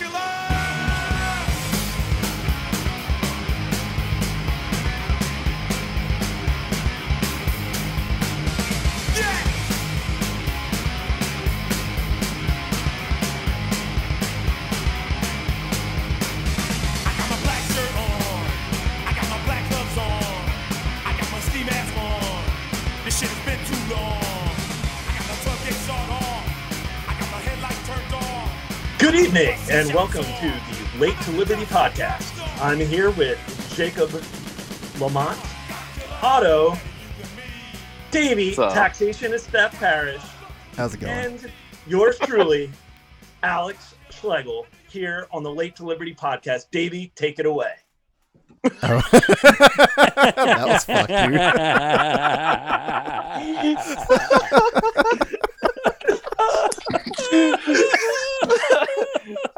I and welcome to the Late to Liberty podcast. I'm here with Jacob Lamont, Otto, Davey, What's up? Taxation Steph Parish, How's it going? and yours truly, Alex Schlegel, here on the Late to Liberty podcast. Davey, take it away. Oh. that was fucked, dude.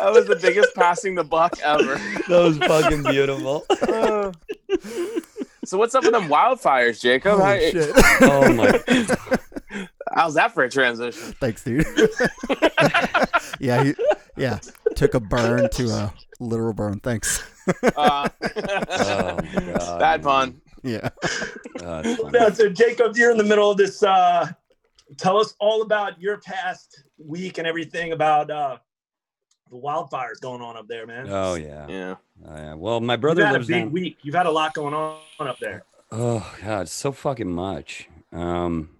That was the biggest passing the buck ever. That was fucking beautiful. Uh, so what's up with them wildfires, Jacob? How, Holy shit. Oh my! how's that for a transition? Thanks, dude. yeah, he, yeah. Took a burn to a literal burn. Thanks. Uh, Oh my god! bad pun. Yeah. Uh, it's so Jacob, you're in the middle of this. Uh, tell us all about your past week and everything about uh, the wildfires going on up there, man. Oh yeah. Yeah. Oh, yeah. Well, my brother You've brother had a lives big down. week. You've had a lot going on up there. Oh god, so fucking much. Um,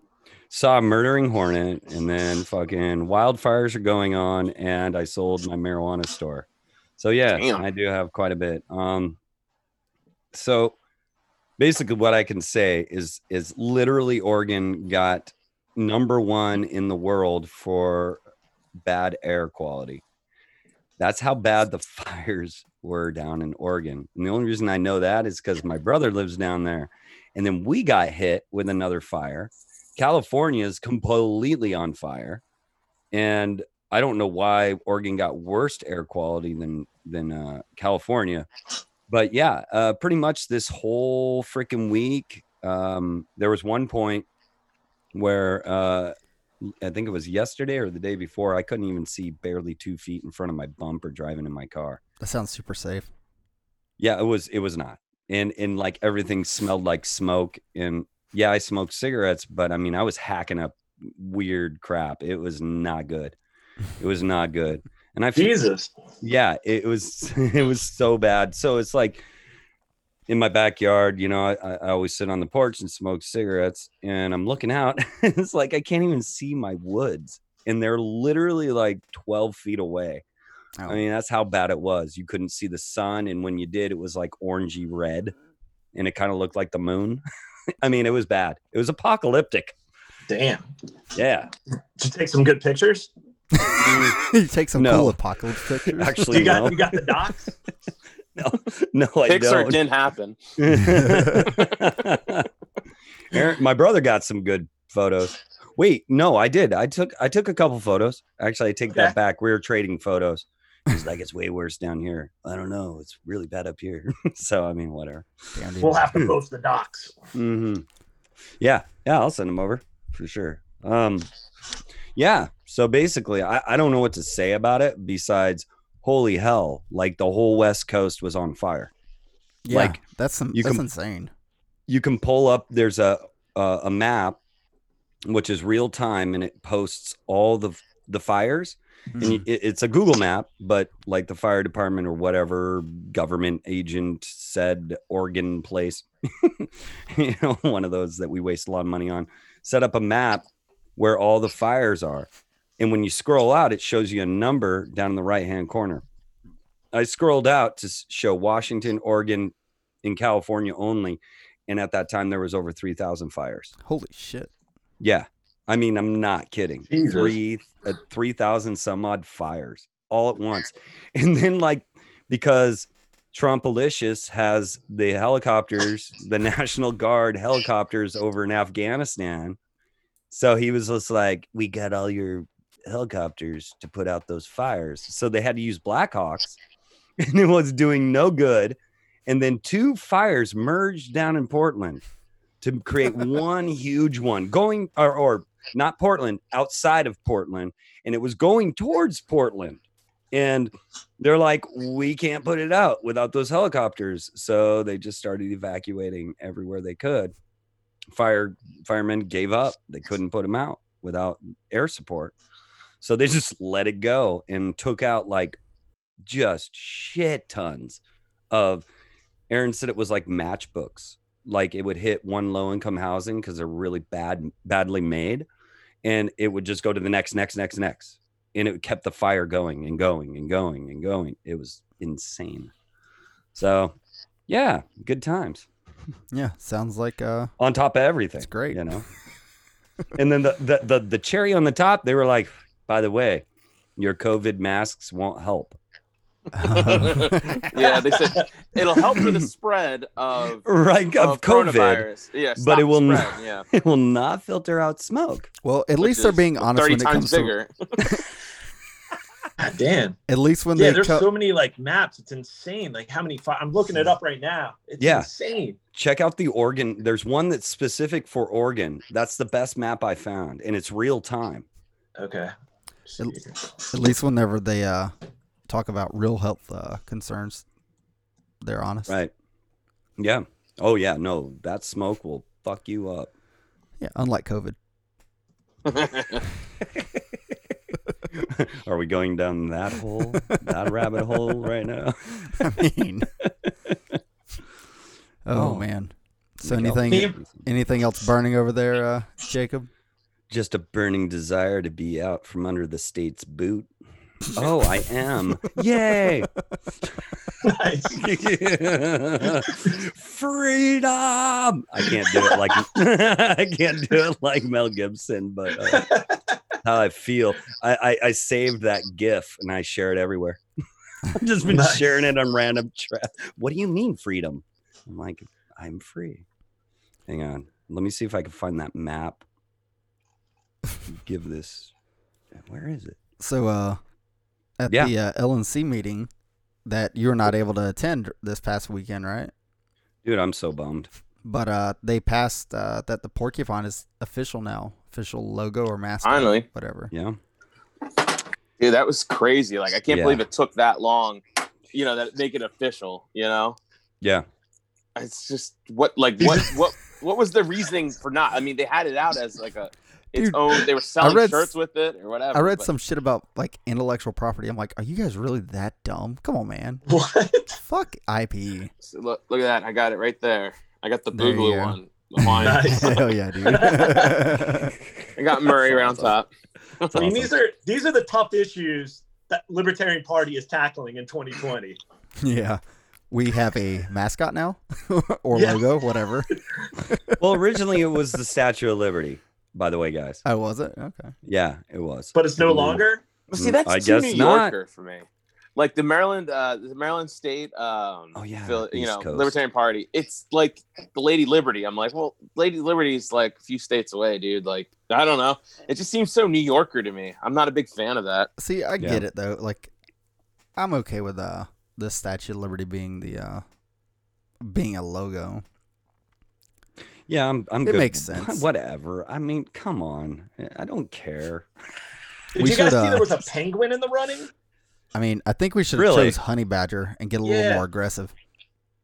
saw a murdering hornet, and then fucking wildfires are going on, and I sold my marijuana store. So yeah, Damn. I do have quite a bit. Um, so basically, what I can say is is literally Oregon got number one in the world for bad air quality. That's how bad the fires were down in Oregon. And the only reason I know that is because my brother lives down there. And then we got hit with another fire. California is completely on fire. And I don't know why Oregon got worse air quality than than uh, California. But yeah, uh, pretty much this whole freaking week, um, there was one point where uh, I think it was yesterday or the day before, I couldn't even see barely two feet in front of my bumper driving in my car. That sounds super safe. Yeah, it was. It was not, and and like everything smelled like smoke. And yeah, I smoked cigarettes, but I mean, I was hacking up weird crap. It was not good. It was not good. And I feel Jesus. yeah it was it was so bad so it's like in my backyard you know I, I always sit on the porch and smoke cigarettes and i'm looking out it's like i can't even see my woods and they're literally like 12 feet away Oh, i mean that's how bad it was you couldn't see the sun and when you did it was like orangey red and it kind of looked like the moon i mean it was bad it was apocalyptic Damn. yeah Did you take some good pictures? Mm. you take some No. cool apocalypse pictures. actually You got no you got the docs? No no i Pixar don't didn't happen. Aaron, my brother got some good photos. Wait, no, I did. I took I took a couple photos. Actually, I take Okay. that back. We were trading photos. He's like, it's way worse down here. I don't know. It's really bad up here. so I mean, whatever. Damn. We'll have to post the docs. hmm Yeah, yeah, I'll send them over for sure. Um, yeah. So basically, I, I don't know what to say about it besides, holy hell, like the whole West Coast was on fire. yeah, like, that's some, you that's can- insane. you can pull up there's a a, a map which is real time and it posts all the the fires and Mhm. you, it, it's a google map but like the fire department or whatever government agent said oregon place you know one of those that we waste a lot of money on set up a map where all the fires are and when you scroll out it shows you a number down in the right hand corner i scrolled out to show washington oregon in california only and at that time there was over 3000 fires Holy shit. yeah i mean i'm not kidding Jesus. three uh, 3000 some odd fires all at once and then like because Trumpalicious has the helicopters, the National Guard helicopters over in Afghanistan. So he was just like, We got all your helicopters to put out those fires. So they had to use Blackhawks, and it was doing no good. And then two fires merged down in Portland to create one huge one going or, or not Portland, outside of Portland. And it was going towards Portland And they're like, we can't put it out without those helicopters. So they just started evacuating everywhere they could. Fire firemen gave up. They couldn't put them out without air support. So they just let it go and took out like just shit tons of Aaron said it was like matchbooks. Like it would hit one low income housing because they're really bad, badly made. And it would just go to the next, next, next, next. And it kept the fire going and going and going and going. It was insane. So yeah, good times Yeah, sounds like uh, on top of everything. It's great. You know? and then the, the the the cherry on the top, they were like, by the way, your COVID masks won't help. yeah, they said it'll help with the spread of, Right, of, of COVID. Yeah, but it will the not- Yeah, It will not filter out smoke. well, at which least they're being honest Thirty when it times comes to. bigger. God damn. At least when Yeah, they there's co- so many like maps. It's insane. Like how many? Fi- I'm looking it up right now. It's Yeah. insane. Check out the Oregon. There's one that's specific for Oregon. That's the best map I found, and it's real time. Okay. At least whenever they uh talk about real health uh, concerns, they're honest. Right. Yeah. Oh yeah. No, that smoke will fuck you up. Yeah, unlike COVID. Are we going down that hole, that rabbit hole right now? I mean, oh, Oh. man. So anything anything else burning over there, uh, Jacob? Just a burning desire to be out from under the state's boot. Oh, I am. Yay! Freedom! I can't do it like I can't do it like Mel Gibson, but uh, how I feel. I, I I saved that GIF and I share it everywhere. I've just been Nice. sharing it on random. Tra- what do you mean freedom? I'm like, I'm free. Hang on, let me see if I can find that map. Give this. Where is it? So uh at Yeah. the uh, LNC meeting that you're not able to attend this past weekend, right? Dude, I'm so bummed. But uh they passed uh that the porcupine is official now, official logo or mascot, Finally. whatever. Yeah. Dude, that was crazy. Like I can't Yeah. believe it took that long. You know that make it official. You know, Yeah. it's just what like what what what was the reasoning for not? I mean, they had it out as like a its Dude, own. They were selling read shirts with it or whatever. I read but- some shit about like intellectual property. I'm like, are you guys really that dumb? Come on, man. What? Fuck IP. So look, look at that. I got it right there. I got the There you Boogaloo one. The Hawaiian. Nice. Hell yeah, dude. I got Murray around top. I mean, these are these are the tough issues that Libertarian Party is tackling in 2020. yeah. We have a mascot now or Yeah. logo, whatever. Well, originally it was the Statue of Liberty, by the way, guys. I was it? Okay. Yeah, it was. But it's no longer. But see, that's I too guess New not. Yorker for me. Like the Maryland, uh, the Maryland State, um, Oh, yeah, Phil- you know, Coast. Libertarian Party. It's like the Lady Liberty. I'm like, well, Lady Liberty is like a few states away, dude. Like, I don't know. It just seems so New Yorker to me. I'm not a big fan of that. See, I Yeah. get it though. Like, I'm okay with uh the Statue of Liberty being the uh being a logo. Yeah, I'm. I'm It good. makes sense. Whatever. I mean, come on. I don't care. Did We you guys should, see uh, there was a penguin in the running? I mean, I think we should have Really? chose Honey Badger and get a little Yeah. more aggressive.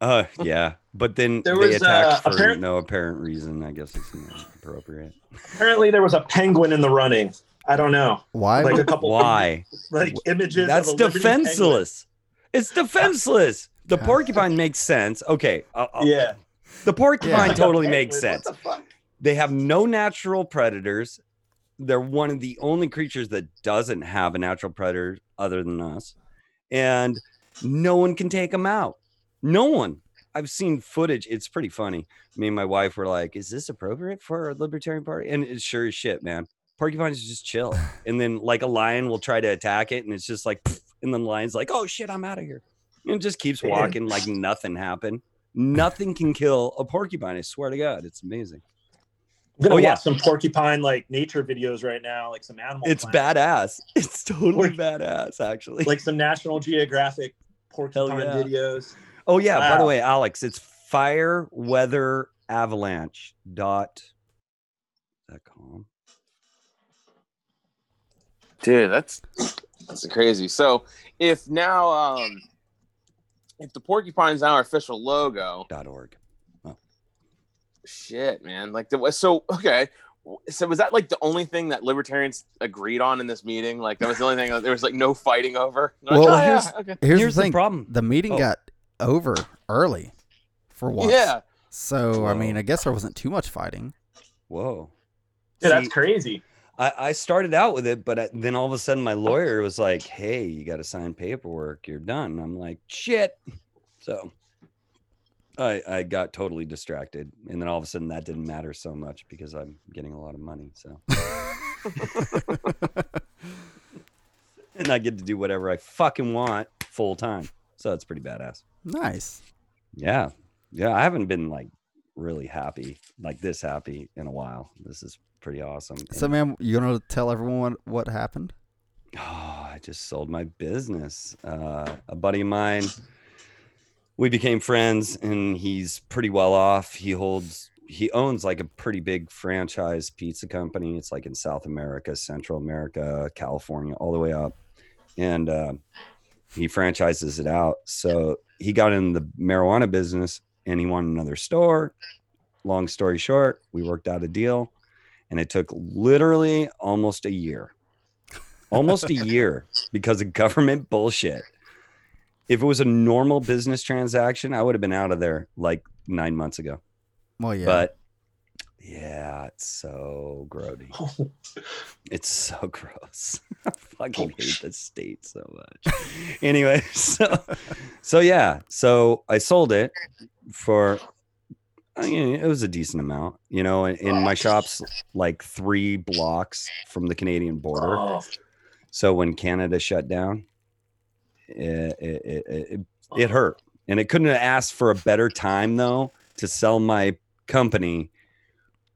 Uh, yeah. But then There they was, attacked uh, for apparent- no apparent reason. I guess it's inappropriate. Apparently, there was a penguin in the running. I don't know, Why? like a would- couple Why? like images. That's of a defenseless. It's defenseless. The porcupine makes sense. Okay. I'll- I'll- Yeah, The porcupine Like a totally makes sense. What the fuck? They have no natural predators. They're one of the only creatures that doesn't have a natural predator other than us. And no one can take them out. No one. I've seen footage. It's pretty funny. Me and my wife were like, is this appropriate for a libertarian party? And it's sure as shit, man. Porcupines just chill. And then like a lion will try to attack it and it's just like, and then the lion's like, oh shit, I'm out of here. And just keeps walking like nothing happened. Nothing can kill a porcupine. I swear to God. It's amazing. I'm gonna Oh, yeah. some porcupine like nature videos right now, like some animal. It's Planet, badass. It's totally Like- badass, actually. like some National Geographic porcupine yeah. videos. oh yeah. By the way, Alex, it's fire weather dot. Dot com. Dude, that's That's crazy. So if now, um, if the porcupine's our official logo, Dot org. Oh. shit, man. Like the so okay. So was that like the only thing that libertarians agreed on in this meeting? Like that was the only thing there was like no fighting over. They're like, Well, "Oh, yeah, here's- okay. Here's, Here's the the problem. the meeting Oh. got over early for once. Yeah. So I mean, I guess there wasn't too much fighting. Whoa. Dude, that's crazy. I, I started out with it, but I, then all of a sudden my oh. lawyer was like, "Hey, you got to sign paperwork. You're done." I'm like, "Shit!" So I I got totally distracted, and then all of a sudden that didn't matter so much because I'm getting a lot of money. So and I get to do whatever I fucking want full time. So it's pretty badass. Nice. Yeah, yeah. I haven't been like really happy, like this happy in a while. This is pretty awesome. So, And- man, you gonna tell everyone what, what happened? Oh, I just sold my business. Uh, a buddy of mine, we became friends, and he's pretty well off. He holds, he owns like a pretty big franchise pizza company. It's like in South America, Central America, California, all the way up. And uh, he franchises it out. So he got in the marijuana business and he wanted another store. Long story short, we worked out a deal, and it took literally almost a year almost a year because of government bullshit. If it was a normal business transaction, I would have been out of there like nine months ago. Well, yeah. But yeah, it's so grody. It's so gross. I fucking hate the state so much. anyway, so so yeah, so I sold it for I mean, it was a decent amount, you know, and, and my shop's like three blocks from the Canadian border. Oh, So when Canada shut down, it, it, it, it, it hurt. And it couldn't have asked for a better time, though, to sell my company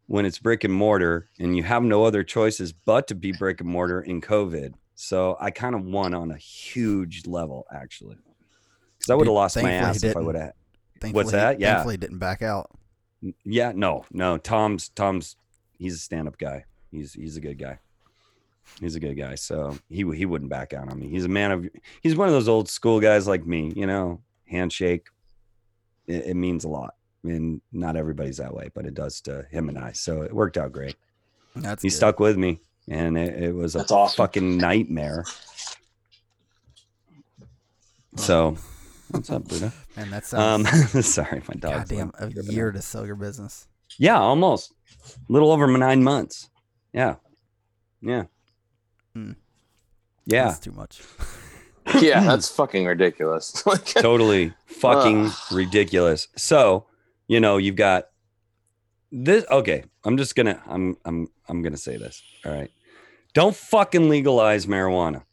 when it's brick and mortar and you have no other choices but to be brick and mortar in COVID. So I kind of won on a huge level, actually. Because I would have lost my ass if I would have. thankfully, what's that? Yeah. Thankfully, didn't back out. Yeah, no, no. Tom's Tom's he's a stand-up guy. He's he's a good guy. He's a good guy. So he he wouldn't back out on me. He's a man of he's one of those old school guys like me, you know, handshake. It, it means a lot. And not everybody's that way, but it does to him and I. So it worked out great. That's He good. stuck with me and it, it was a That's awesome. fucking nightmare. So what's up, Buddha? And that Um sorry, my dog. goddamn like, a year out. to sell your business. Yeah, almost. A little over nine months. Yeah. Yeah. Hmm. Yeah, That's too much. Yeah, that's fucking ridiculous. Totally fucking Ugh. ridiculous. So, you know, you've got this okay, I'm just going to I'm I'm I'm going to say this. All right. Don't fucking legalize marijuana.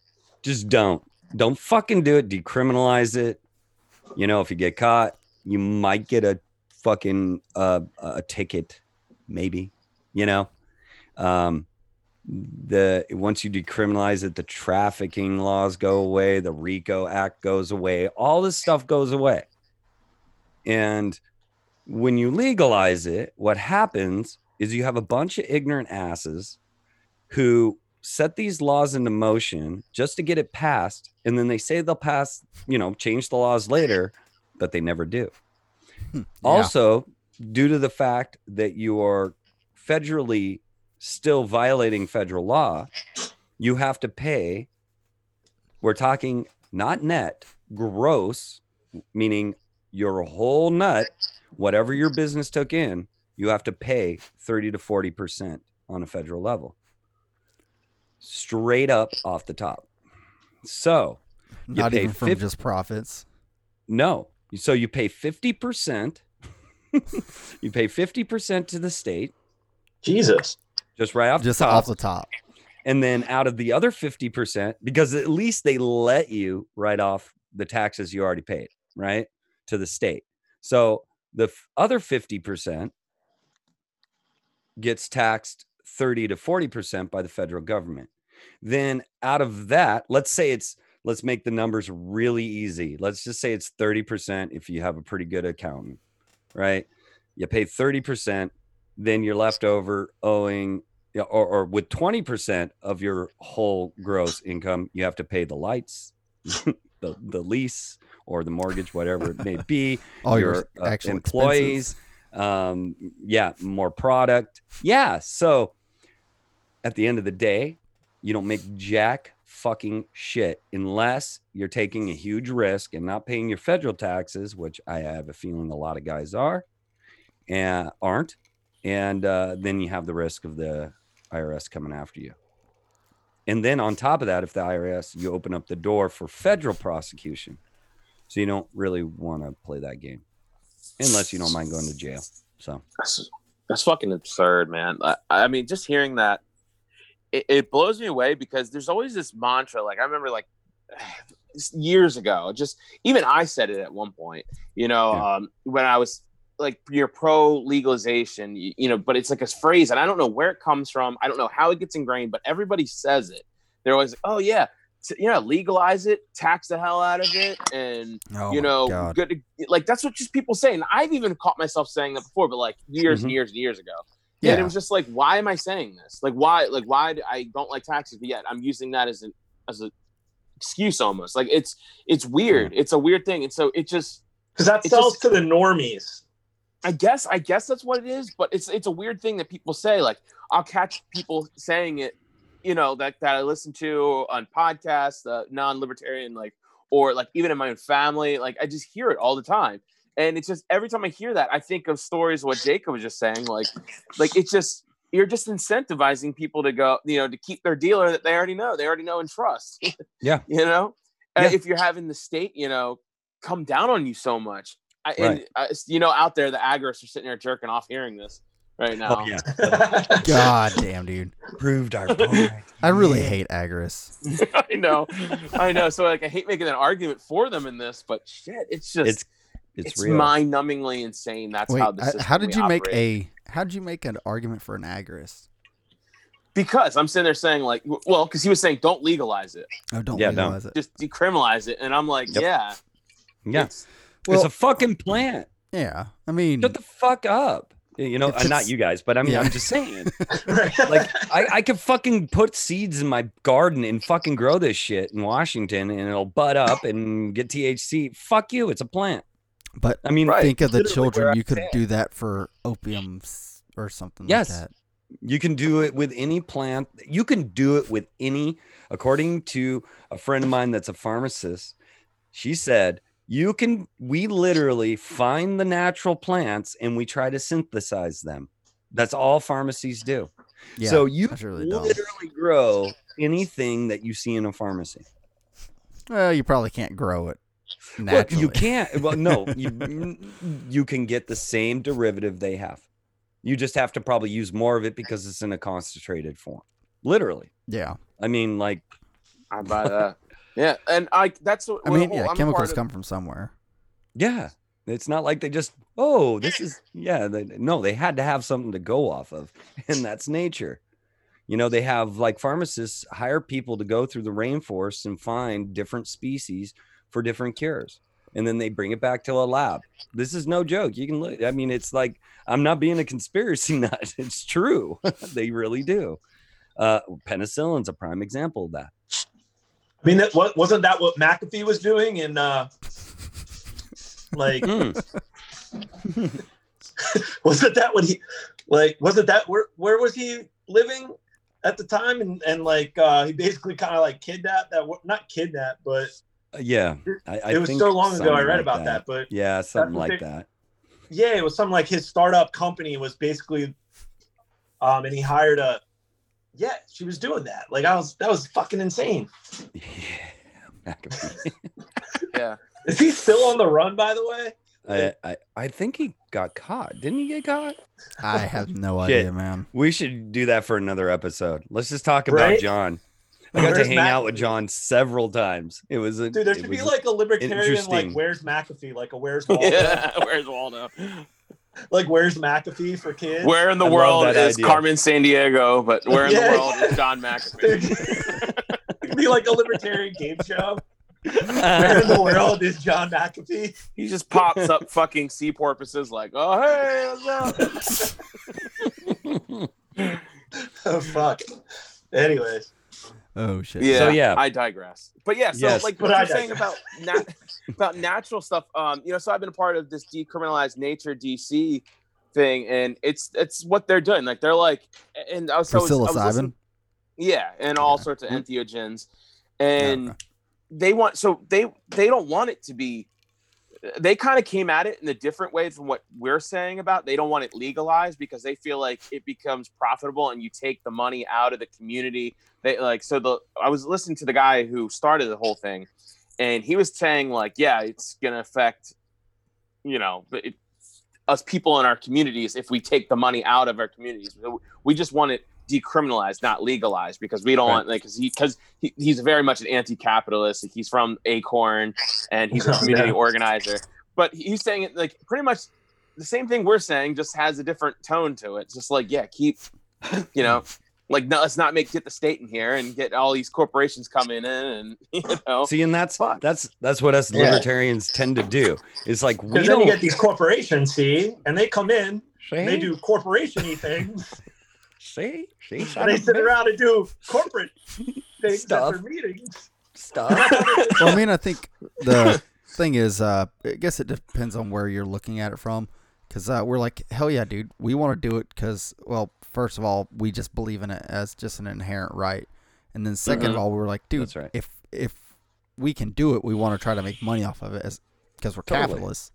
Just don't. Don't fucking do it. Decriminalize it. You know, if you get caught, you might get a fucking uh, a ticket, maybe. You know, um, the once you decriminalize it, the trafficking laws go away, the RICO Act goes away, all this stuff goes away. And when you legalize it, what happens is you have a bunch of ignorant asses who set these laws into motion just to get it passed. And then they say they'll pass, you know, change the laws later, but they never do. Hmm, yeah. Also, due to the fact that you are federally still violating federal law, you have to pay. We're talking not net, gross, meaning your whole nut, whatever your business took in, you have to pay 30 to 40% on a federal level. Straight up off the top. So, you Not pay even from fif- just profits. no. So you pay 50%. you pay 50% to the state, Jesus. just right off Just the top. off the top. and then out of the other 50%, because at least they let you write off the taxes you already paid, right? To the state. So the f- other 50% gets taxed 30 to 40% by the federal government. Then out of that, let's say it's let's make the numbers really easy. Let's just say it's 30% if you have a pretty good accountant, right? You pay 30%, then you're left over owing or, or with 20% of your whole gross income, you have to pay the lights, the, the lease, or the mortgage, whatever it may be. All your, your uh, employees. Um, yeah, more product. Yeah. So at the end of the day, you don't make jack fucking shit unless you're taking a huge risk and not paying your federal taxes, which I have a feeling a lot of guys are and aren't. And uh, then you have the risk of the IRS coming after you. And then on top of that, if the IRS, you open up the door for federal prosecution. So you don't really want to play that game unless you don't mind going to jail. So That's, that's fucking absurd, man. I, I mean, just hearing that, it, it blows me away because there's always this mantra. Like I remember, like years ago, just even I said it at one point. You know, Yeah. um, when I was like, "You're pro legalization," you, you know, but it's like a phrase, and I don't know where it comes from. I don't know how it gets ingrained, but everybody says it. They're always like, "Oh yeah." t- Yeah, legalize it, tax the hell out of it, and Oh you know, good. To, like that's what just people say, and I've even caught myself saying that before, but like years and Mhm. years and years ago. Yeah. And it was just like, why am I saying this? Like, why? Like, why? do- I don't like taxes, but yet I'm using that as an as an excuse almost. Like, it's it's weird. It's a weird thing, and so it just. Because that sells just- to the normies. I guess I guess that's what it is, but it's it's a weird thing that people say. Like I'll catch people saying it, you know, that that I listen to on podcasts, uh, non-libertarian, like or like even in my own family. Like I just hear it all the time, and it's just every time I hear that, I think of stories what Jacob was just saying. Like, like it's just you're just incentivizing people to go, you know, to keep their dealer that they already know, they already know and trust. Yeah. you know, Yeah. if you're having the state, you know, come down on you so much. I, and Right. uh, you know, out there, the agorists are sitting there jerking off hearing this right now. Oh, yeah. God damn, dude. Proved our point. I really Yeah. hate Agorist. I know, I know. So like, I hate making an argument for them in this, but shit, it's just It's it's, it's, real. mind-numbingly insane. That's Wait, how the system how did we you make operate. a how did you make an argument for an agorist? Because I'm sitting there saying like, well, because he was saying don't legalize it, Oh, don't Yeah, no. legalize it. just decriminalize it, and I'm like, Yep. yeah, Yeah. it's- Well- it's a fucking plant. Yeah, I mean, Shut the fuck up. You know, It's uh, not you guys, but I mean, Yeah. I'm just saying. Like, I, I could fucking put seeds in my garden and fucking grow this shit in Washington and it'll bud up and get THC. Fuck you. It's a plant. But I mean, Right. think of the children. You could do that for opium or something Yes. like that. You can do it with any plant. You can do it with any, according to a friend of mine that's a pharmacist. She said, you can, we literally find the natural plants and we try to synthesize them. That's all pharmacies do. Yeah, so you really dumb. literally grow anything that you see in a pharmacy. Well, you probably can't grow it Well, you can't. Well, no, you mm, you can get the same derivative they have. You just have to probably use more of it because it's in a concentrated form. Literally. Yeah, I mean, like, I buy that. yeah, and I that's what I mean, well, yeah, I'm chemicals part of- come from somewhere. yeah, it's not like they just, oh, this is, yeah. They, no, they had to have something to go off of, and that's nature. You know, they have like pharmacists hire people to go through the rainforest and find different species for different cures. And then they bring it back to a lab. This is no joke. You can look, I mean, it's like, I'm not being a conspiracy nut. It's true. they really do. Uh, penicillin's a prime example of that. I mean, that what wasn't that what McAfee was doing in uh like Mm. wasn't that what he like wasn't that where where was he living at the time and and like uh he basically kind of like kidnapped that not kidnapped but Yeah. I, I it was think so long ago I read like about that. but Yeah, something like they- that. yeah it was something like his startup company was basically um and he hired a yeah she was doing that like I was that was fucking insane Yeah. McAfee. yeah. is he still on the run by the way I, I, I think he got caught. Didn't he get caught? I have no idea, man. We should do that for another episode. Let's just talk about Right? John. I got to Where's hang out with John several times. It was a dude there should be like a libertarian like where's McAfee like a where's Waldo yeah. Where's Waldo? like where's McAfee for kids Where in the I world is idea. Carmen Sandiego? But where in Yeah, the world yeah. is John McAfee? It'd be like a libertarian game show. Where in the world is John McAfee? he just pops up fucking sea porpoises like, oh hey, what's up? oh fuck. Anyways, Oh shit. Yeah, So, yeah. I digress. But yeah, so Yes. like what I you're saying about nat- about natural stuff. Um, you know, so I've been a part of this decriminalized nature DC thing, and it's it's what they're doing. Like they're like, and I was I was Psilocybin. listening- yeah, and all sorts of entheogens, and okay. they want so they they don't want it to be. They kind of came at it in a different way from what we're saying about. They don't want it legalized because they feel like it becomes profitable and you take the money out of the community. They like so the I was listening to the guy who started the whole thing, and he was saying like, yeah, it's gonna affect, you know, it, us people in our communities if we take the money out of our communities. We just want it decriminalized, not legalized, because we don't Right. want like because he because he, he's very much an anti-capitalist. He's from Acorn, and he's a community yeah. organizer. But he's saying it like pretty much the same thing we're saying, just has a different tone to it. Just like yeah, keep you know. Like no, let's not make get the state in here and get all these corporations coming in and you know See, and that's Fuck. that's that's what us Yeah. libertarians tend to do. It's like we because then don't you get these corporations, see, and they come in, see, they do corporation-y things, see, see, and they sit around and do corporate things Stuff. at their meetings. stuff. well, I mean, I think the thing is, uh, I guess it depends on where you're looking at it from. Because uh, we're like, hell yeah, dude, we want to do it because, well, first of all, we just believe in it as just an inherent right, and then 2nd of Mhm. all, we're like, dude, right. if if we can do it, we want to try to make money off of it as because we're Totally. capitalists.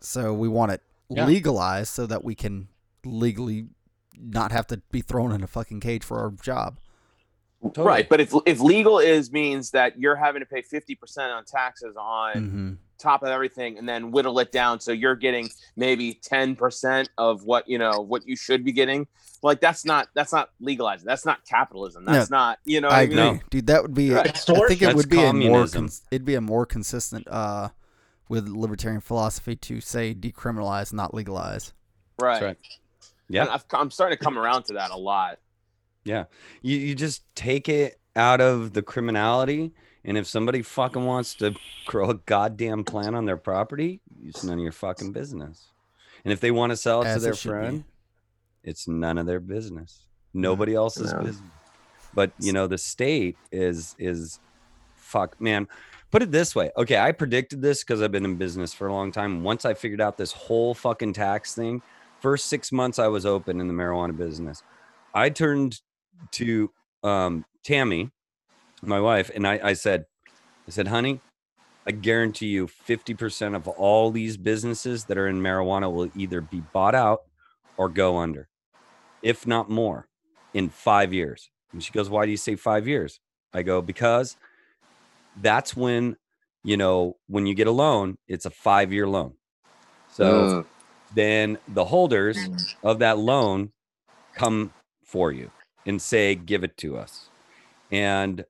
So we want it Yeah. legalized so that we can legally not have to be thrown in a fucking cage for our job. Totally. right. But if if legal is means that you're having to pay fifty percent on taxes on Mm-hmm. top of everything and then whittle it down so you're getting maybe 10% of what you know what you should be getting like that's not that's not legalized that's not capitalism that's not you know what I I agree, mean? No. dude. That would be. Right. I think it That's would be a more. communism. It'd be a more consistent uh, with libertarian philosophy to say decriminalize, not legalize. right, That's right. Yeah. I've, i'm starting to come around to that a lot Yeah, You you just take it out of the criminality, and if somebody fucking wants to grow a goddamn plant on their property, it's none of your fucking business. And if they want to sell it to As it their should be. friend, it's none of their business. Nobody else's No. business. But you know, the state is is fuck man. Put it this way. Okay, I predicted this because I've been in business for a long time. Once I figured out this whole fucking tax thing, first six months I was open in the marijuana business. I turned to um, Tammy, my wife, and I, I said, I said, honey, I guarantee you 50% of all these businesses that are in marijuana will either be bought out or go under, if not more, in five years. And she goes, Why do you say five years? I go, Because that's when, you know, when you get a loan, it's a five year loan. So. Then the holders mm. of that loan come for you and say, give it to us. And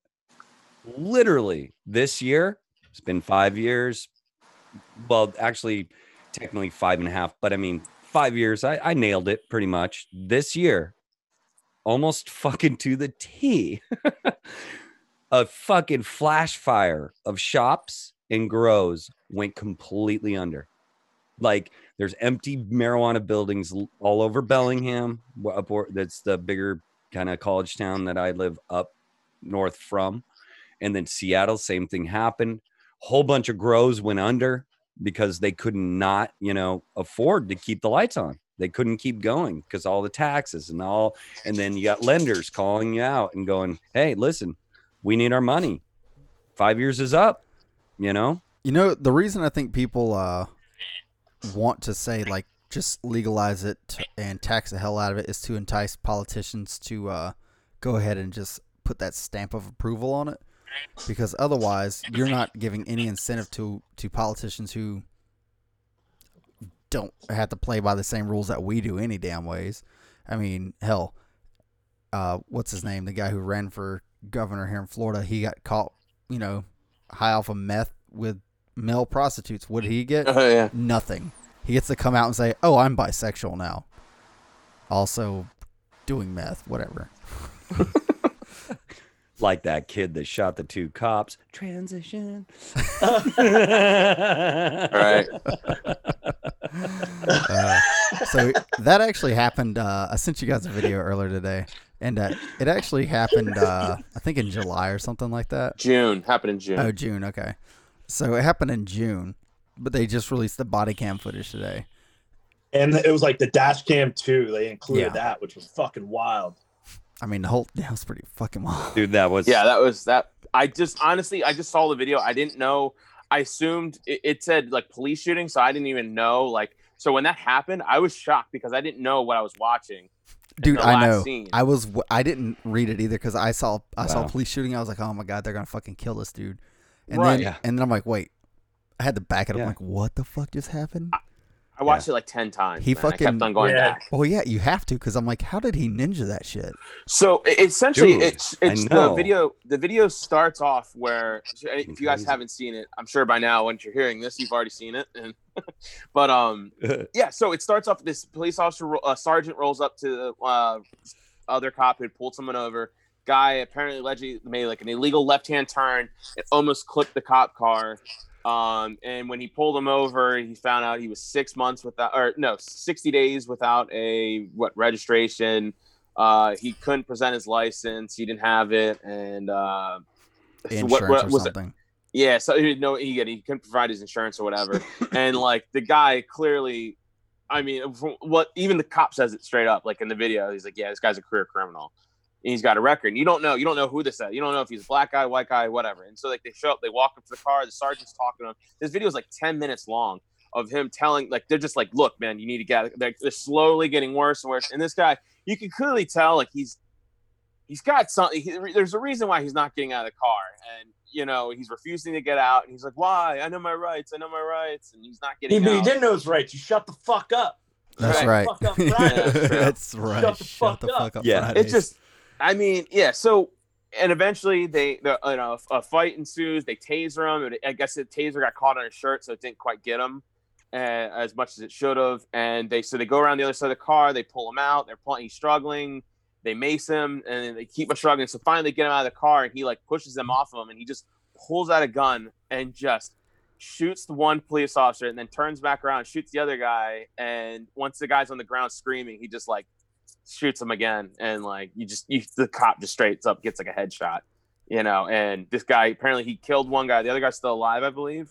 literally this year, it's been five years. Well, actually, technically five and a half, but I mean, five years, I, I nailed it pretty much. This year, almost fucking to the T, a fucking flash fire of shops and grows went completely under. Like, there's empty marijuana buildings all over Bellingham. Up where, that's the bigger kind of college town that I live up north from. And then Seattle, same thing happened. Whole bunch of grows went under because they could not, you know, afford to keep the lights on. They couldn't keep going because all the taxes and all. And then you got lenders calling you out and going, "Hey, listen, we need our money. Five years is up." You know, You know, the reason I think people uh, want to say like just legalize it and tax the hell out of it is to entice politicians to uh, go ahead and just put that stamp of approval on it. Because otherwise, you're not giving any incentive to to politicians who don't have to play by the same rules that we do any damn ways. I mean, hell, uh, what's his name? The guy who ran for governor here in Florida, he got caught, you know, high off of meth with male prostitutes. What did he get? Oh, yeah. Nothing. He gets to come out and say, "Oh, I'm bisexual now." Also, doing meth, whatever. like that kid that shot the two cops. Transition. All right. Uh, so that actually happened. Uh, I sent you guys a video earlier today, and uh, it actually happened. Uh, I think in July or something like that. June happened in June. Oh, June. Okay. So it happened in June, but they just released the body cam footage today. and it was like the dash cam too. They included Yeah. that, which was fucking wild. I mean, the whole that was pretty fucking wild. Dude, that was Yeah, that was that. I just honestly, I just saw the video. I didn't know. I assumed it, it said like police shooting, so I didn't even know. Like, so when that happened, I was shocked because I didn't know what I was watching. Dude, I know. scene. I was. I didn't read it either because I saw. I saw police shooting. I was like, oh my god, they're gonna fucking kill this dude. And Right. then, Yeah. and then I'm like, wait. I had to back it up. Yeah. I'm like, what the fuck just happened? I watched it like ten times. He man. I fucking- kept on going Yeah. back. Well, yeah, you have to because I'm like, how did he ninja that shit? So essentially, Dude, it's it's the video. The video starts off where, if you guys haven't seen it, I'm sure by now, once you're hearing this, you've already seen it. And, but um, yeah. So it starts off. This police officer, ro- uh, sergeant, rolls up to the uh, other cop who had pulled someone over. Guy apparently allegedly made like an illegal left-hand turn. It almost clipped the cop car. Um, and when he pulled him over, he found out he was six months without, or no, 60 days without a what registration. Uh, he couldn't present his license. He didn't have it, and uh, Insurance what, what or was it? something. Yeah, so he didn't know he he couldn't provide his insurance or whatever. and like the guy clearly, I mean, from what even the cop says it straight up, like in the video, he's like, "Yeah, this guy's a career criminal." And he's got a record. And you don't know. You don't know who this is. You don't know if he's a black guy, white guy, whatever. And so like they show up, they walk up to the car. The sergeant's talking to him. This video is like ten minutes long of him telling, like they're just like, "Look, man, you need to get." They're, they're slowly getting worse and worse. And this guy, you can clearly tell, like he's he's got something. He, there's a reason why he's not getting out of the car, and you know he's refusing to get out. And he's like, "Why? I know my rights. I know my rights." And he's not getting he out. didn't know his rights. You shut the fuck up. That's Right. right. Fuck up Fridays. That's right. Shut the fuck the up. fuck up. Yeah. Fridays. It's just, I mean, yeah. So, and eventually they, the, you know, a fight ensues. They taser him. I guess the taser got caught on his shirt, so it didn't quite get him uh, as much as it should have. And they, so they go around the other side of the car. They pull him out. They're pulling. He's struggling. They mace him, and they keep him struggling. So finally, they get him out of the car, and he like pushes them off of him, and he just pulls out a gun and just shoots the one police officer and then turns back around shoots the other guy and once the guy's on the ground screaming he just like shoots him again and like you just you the cop just straight up gets like a headshot you know and this guy apparently he killed one guy the other guy's still alive i believe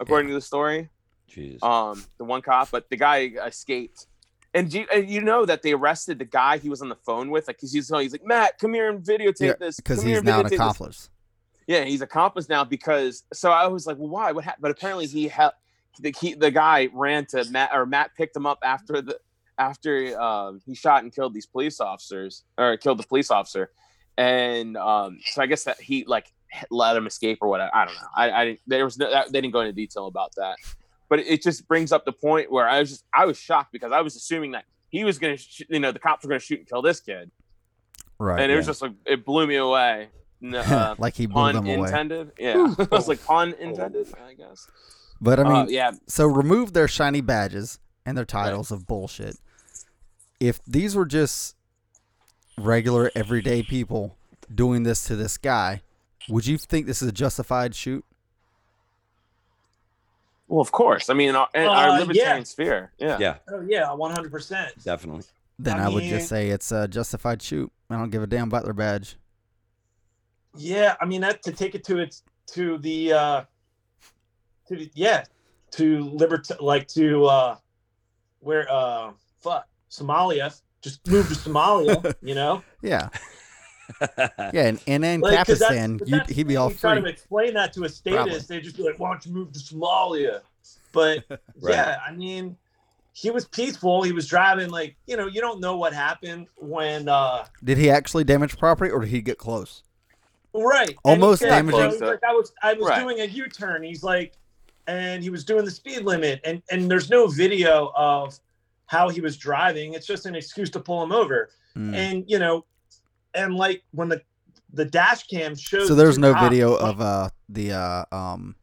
according to the story Jeez. um the one cop but the guy escaped and you, and you know that they arrested the guy he was on the phone with like he's, he's like matt come here and videotape Yeah, this because he's and now an videotape this." accomplice. Yeah, he's accomplice now because. So I was like, well, why? What happened? But apparently he had the he, the guy ran to Matt or Matt picked him up after the after um, he shot and killed these police officers or killed the police officer, and um, so I guess that he like let him escape or whatever. I don't know. I, I didn't. There was no. They didn't go into detail about that, but it just brings up the point where I was just I was shocked because I was assuming that he was gonna sh- you know the cops were gonna shoot and kill this kid, Right. and it was just like it blew me away. No, uh, like he blew pun them away. intended. Yeah, I was like pun intended. I guess. But I mean, uh, yeah, so remove their shiny badges and their titles of bullshit. If these were just regular everyday people doing this to this guy, would you think this is a justified shoot? well, of course. I mean, our, in our Uh, libertarian yeah. sphere. Yeah. yeah, Oh yeah, one hundred percent. definitely. Then I I, would mean- just say it's a justified shoot. I don't give a damn Butler badge. Yeah, I mean that to take it to its to the uh to the, yeah to liberty like to uh where uh fuck Somalia just move to Somalia you know Yeah, yeah, and, and in Like, 'cause that's- Kapistan, but you'd, he'd be all you try free. to explain that to a statist they'd just be like why don't you move to Somalia but Right. yeah I mean he was peaceful he was driving like you know you don't know what happened when uh Did he actually damage property, or did he get close? Right. Almost he damaging- well, he's like, I was I was Right. doing a U-turn. He's like, and he was doing the speed limit, and and there's no video of how he was driving. It's just an excuse to pull him over. Mm. And you know, and like when the the dash cam shows. So there's no cops, video of uh the uh um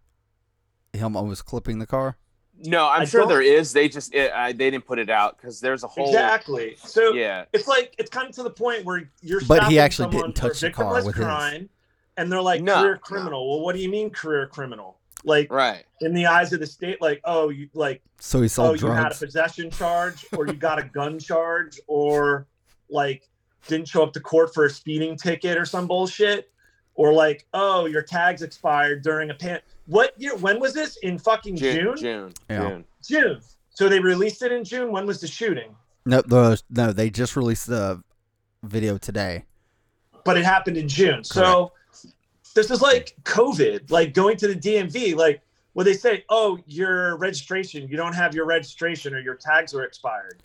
him almost clipping the car. No, I'm I sure don't- there is. They just it, I, they didn't put it out because there's a whole. exactly. So Yeah. it's like it's kind of to the point where you're. But he actually didn't touch the car victimless with his. crime, and they're like No, career no. criminal. Well, what do you mean career criminal? Like Right. in the eyes of the state, like oh you like So he oh sold you had a possession charge or you got a gun charge or like didn't show up to court for a speeding ticket or some bullshit or like oh your tags expired during a pan. What year? When was this? In fucking June. June. June. Yeah. June. June. So they released it in June. When was the shooting? No, the, no, they just released the video today. but it happened in June. So this is like COVID, like going to the DMV, like where they say, "Oh, your registration, you don't have your registration, or your tags are expired."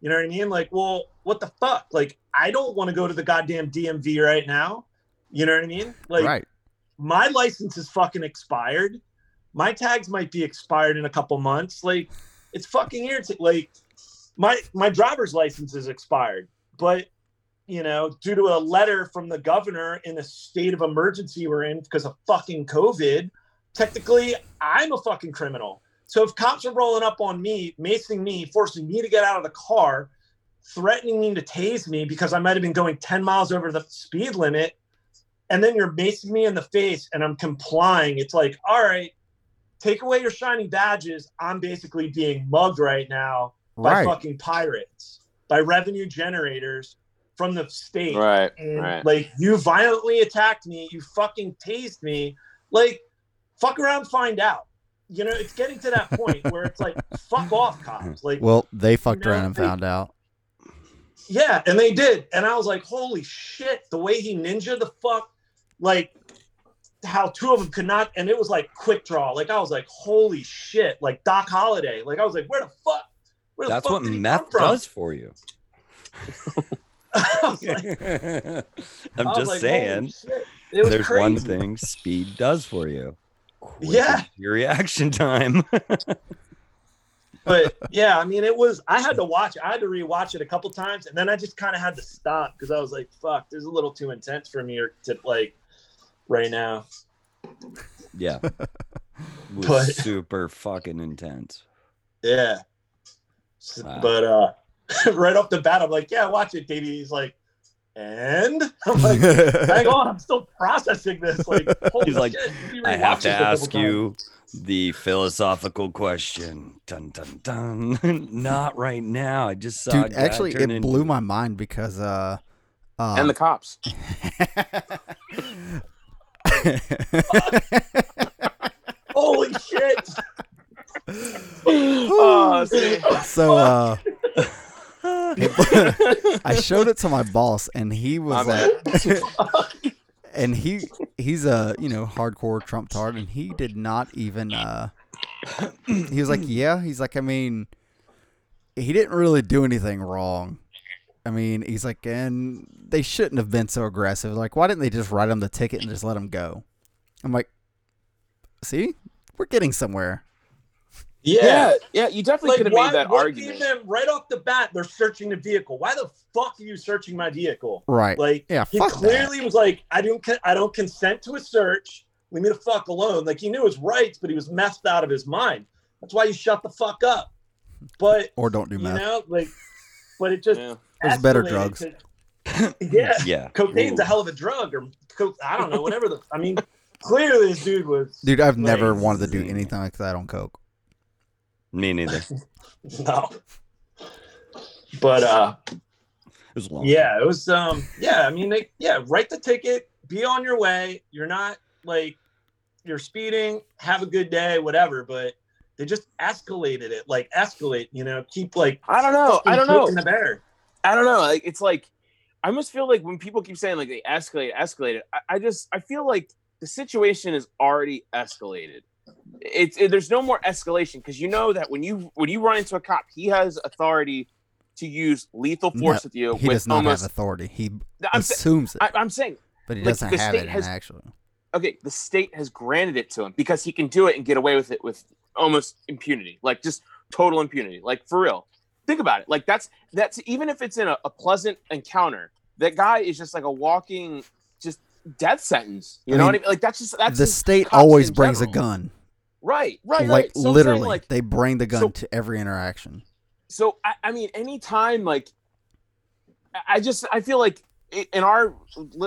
You know what I mean? Like, well, what the fuck? Like, I don't want to go to the goddamn DMV right now. You know what I mean? Like, right. my license is fucking expired. My tags might be expired in a couple months. Like, it's fucking irritating. Like, my my driver's license is expired, but you know, due to a letter from the governor in the state of emergency we're in because of fucking COVID, technically I'm a fucking criminal. So if cops are rolling up on me, macing me, forcing me to get out of the car, threatening me to tase me because I might have been going 10 miles over the speed limit, and then you're macing me in the face and I'm complying, it's like, all right, take away your shiny badges. I'm basically being mugged right now by Right. fucking pirates, by revenue generators from the state. Right. And Right. like you violently attacked me, you fucking tased me. Like, fuck around, find out. You know, it's getting to that point where it's like, fuck off, cops. Like, Well, they fucked around and found out. yeah, and they did. And I was like, holy shit, the way he ninja the fuck, like how two of them could not, and it was like quick draw. Like I was like, holy shit, like Doc Holliday. Like I was like, where the fuck? Where the That's fuck what did he meth come from? does for you. Like- I'm just like, saying. It was There's crazy. one thing speed does for you. Quicken Yeah. Your reaction time. but yeah, I mean, it was. I had to watch. I had to rewatch it a couple times, and then I just kind of had to stop because I was like, "Fuck, this is a little too intense for me to like right now." yeah. Was But- super fucking intense. Yeah, Wow. but uh, right off the bat, I'm like, "Yeah, watch it, baby." He's like, "And?" I'm like, "Hang on, I'm still processing this." Like, holy He's like, shit, he I have to it a couple ask times. you the philosophical question. Dun dun dun. Not right now. I just saw a Dude, actually, it into- blew my mind because uh, uh and the cops. Holy shit! oh, so uh, I showed it to my boss, and he was like, and he he's a you know hardcore Trump tard, and he did not even. uh He was like, yeah, he's like, I mean, he didn't really do anything wrong. I mean, he's like, and they shouldn't have been so aggressive. Like, why didn't they just write him the ticket and just let him go? I'm like, see, we're getting somewhere. Yeah. Yeah, yeah, you definitely could have why, made that argument. gave them right off the bat? They're searching the vehicle. Why the fuck are you searching my vehicle? Right. Like, Yeah, he fuck that. clearly was like, I don't, I don't consent to a search. Leave me the fuck alone. Like he knew his rights, but he was messed out of his mind. That's why you shut the fuck up. But or don't do you math. know, like, but it just Yeah. There's better drugs. to- yeah, Yeah. cocaine's Ooh. a hell of a drug, or co- I don't know, whatever the. I mean, clearly this dude was. Dude, I've never wanted to do anything like that on coke. Me neither. No. But uh, was long. Yeah, it was um yeah, I mean they yeah, write the ticket, be on your way. You're not like you're speeding, have a good day, whatever, but they just escalated it, like escalate, you know, keep like I don't know. I don't know. the bear. I don't know. Like it's like I almost feel like when people keep saying like they escalate, escalated. I, I just I feel like the situation is already escalated. It's it, there's no more escalation because you know that when you when you run into a cop, he has authority to use lethal force No, with you. He with does not almost, have authority. He I'm, sa- assumes it, I, I'm saying but he like, doesn't have it has- in actually. okay, the state has granted it to him because he can do it and get away with it with almost impunity, like just total impunity, like for real. Think about it. Like that's that's even if it's in a, a pleasant encounter, that guy is just like a walking just death sentence. You I know mean, what I mean? Like that's just that's the state always in brings a gun. Right, right, like right. So I'm saying, literally, like they bring the gun so- to every interaction. so I, I mean anytime like I- i just i feel like in our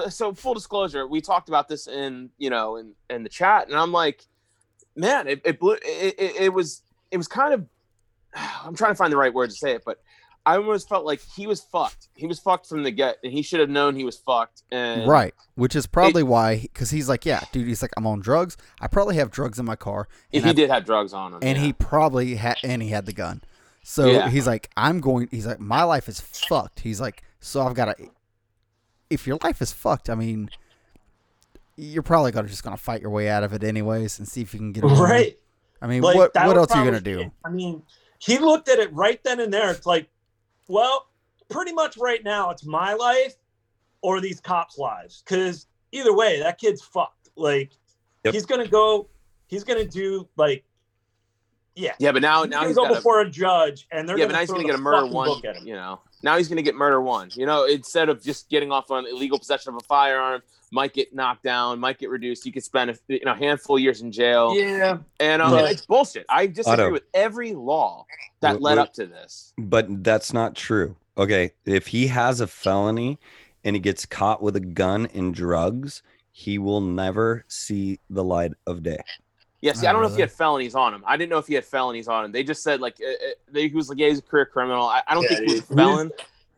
so full disclosure we talked about this in you know in in the chat and i'm like man, it, it blew. It, it, it was it was kind of. I'm trying to find the right word to say it, but I almost felt like he was fucked. He was fucked from the get, and he should have known he was fucked. And Right, which is probably why, because he's like, yeah, dude, he's like, I'm on drugs. I probably have drugs in my car, and, he I- did have drugs on him, and yeah. he probably had, and he had the gun. So Yeah. he's like, I'm going. He's like, my life is fucked. He's like, so I've got to. If your life is fucked, I mean, you're probably gonna just gonna fight your way out of it anyways, and see if you can get it. Right. I mean, Like, what what else are you gonna do? it. I mean, he looked at it right then and there. It's like, well, pretty much right now, it's my life or these cops' lives. Because either way, that kid's fucked. Like, Yep. he's gonna go. He's gonna do like, yeah. yeah, but now He's now he's go got a, before a judge, and they're yeah, but now he's gonna get a murder one. book at him. You know, now he's gonna get murder one. You know, instead of just getting off on illegal possession of a firearm, might get knocked down, might get reduced. You could spend a you know handful of years in jail. Yeah, And um, But- it's bullshit. I disagree Otto. with every law that Wh- led wh- up to this. But that's not true. Okay. If he has a felony and he gets caught with a gun and drugs, he will never see the light of day. Yeah, see, I don't know if he had felonies on him. I didn't know if he had felonies on him. They just said like uh, uh, they, he was like, yeah, he's a career criminal. I, I don't Yeah, think he was a felon,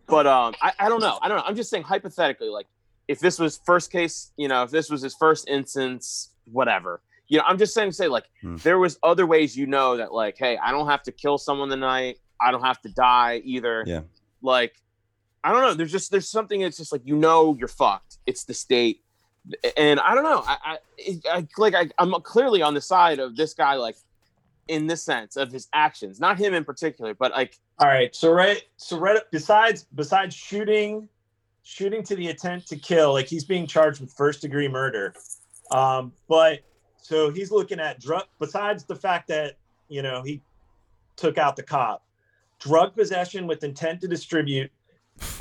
but um, I, I don't know. I don't know. I'm just saying hypothetically, like if this was first case, you know, if this was his first instance, whatever. You know, I'm just saying, say like Hmm. there was other ways you know that like, hey, I don't have to kill someone tonight. I don't have to die either. Yeah. Like, I don't know. There's just there's something that's just like you know you're fucked. It's the state and I don't know. I, I, I like I, I'm clearly on the side of this guy, like in this sense of his actions, not him in particular, but like All right. So right. So right. Besides besides shooting, shooting to the intent to kill, like he's being charged with first degree murder. Um, but so he's looking at drug. Besides the fact that you know he took out the cop, drug possession with intent to distribute,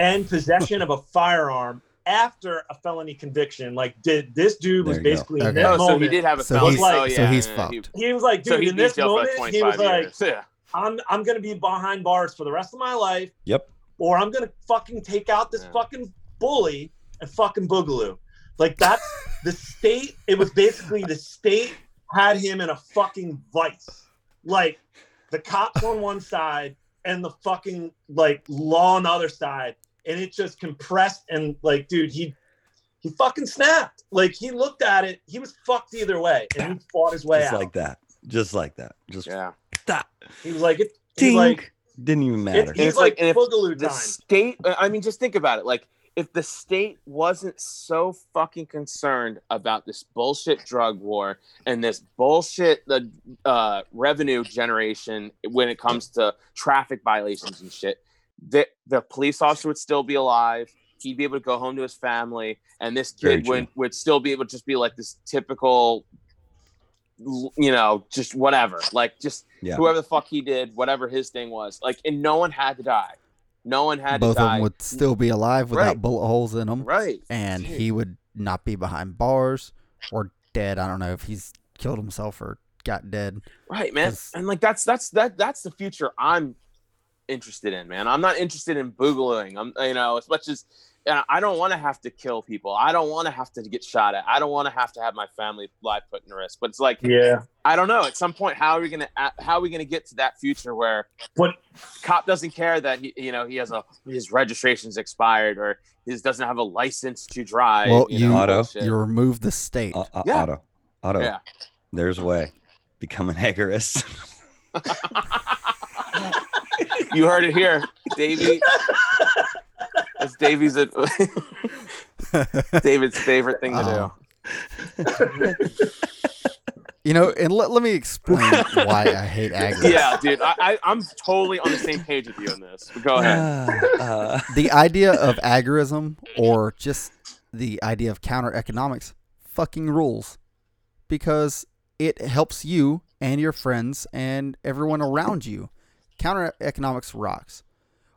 and possession of a firearm after a felony conviction. Like, did this dude was There you go. basically in Okay. that oh, so he did have a So felony. he's- oh, so yeah, he's yeah, fucked. He was like, dude, so in this jail moment, he was 25 like, years. Yeah. I'm I'm gonna be behind bars for the rest of my life, Yep. Or I'm gonna fucking take out this Yeah. fucking bully and fucking boogaloo. Like that's the state. It was basically the state had him in a fucking vice. Like the cops on one side and the fucking like law on the other side, and it just compressed and like, dude, he he fucking snapped. Like he looked at it, he was fucked either way, and he fought his way Just out. like that. Just like that. Just yeah. that. he was like, it, he's Ding. like, Didn't even it, matter. he's it's like- like, if boogaloo The time. state, I mean, just think about it. Like, if the state wasn't so fucking concerned about this bullshit drug war and this bullshit the uh, revenue generation when it comes to traffic violations and shit, the the police officer would still be alive. He'd be able to go home to his family, and this kid would would still be able to just be like this typical, you know, just whatever, like just Yeah. whoever the fuck he did, whatever his thing was, like, and no one had to die. No one had Both to die. Both of them would still be alive without Right. bullet holes in them, right. and Dude. he would not be behind bars or dead. I don't know if he's killed himself or got dead. Right, man. And like that's that's that that's the future I'm interested in, man. I'm not interested in boogling. I'm you know, as much as and I don't want to have to kill people. I don't want to have to get shot at. I don't want to have to have my family life put in risk. But it's like Yeah. I don't know. At some point, how are we gonna how are we gonna get to that future where But cop doesn't care that he you know he has a his registration's expired or he doesn't have a license to drive. Well, you, you- know, Otto. You remove the state. Uh, uh, Yeah. Otto. Otto. yeah. There's a way. Become an agorist. You heard it here, Davey. That's Davey's David's favorite thing to do. Oh. You know, and let, let me explain why I hate agorists. Yeah, dude, I, I, I'm totally on the same page with you on this. Go ahead. Uh, The idea of agorism or just the idea of counter economics fucking rules because it helps you and your friends and everyone around you. Counter economics rocks.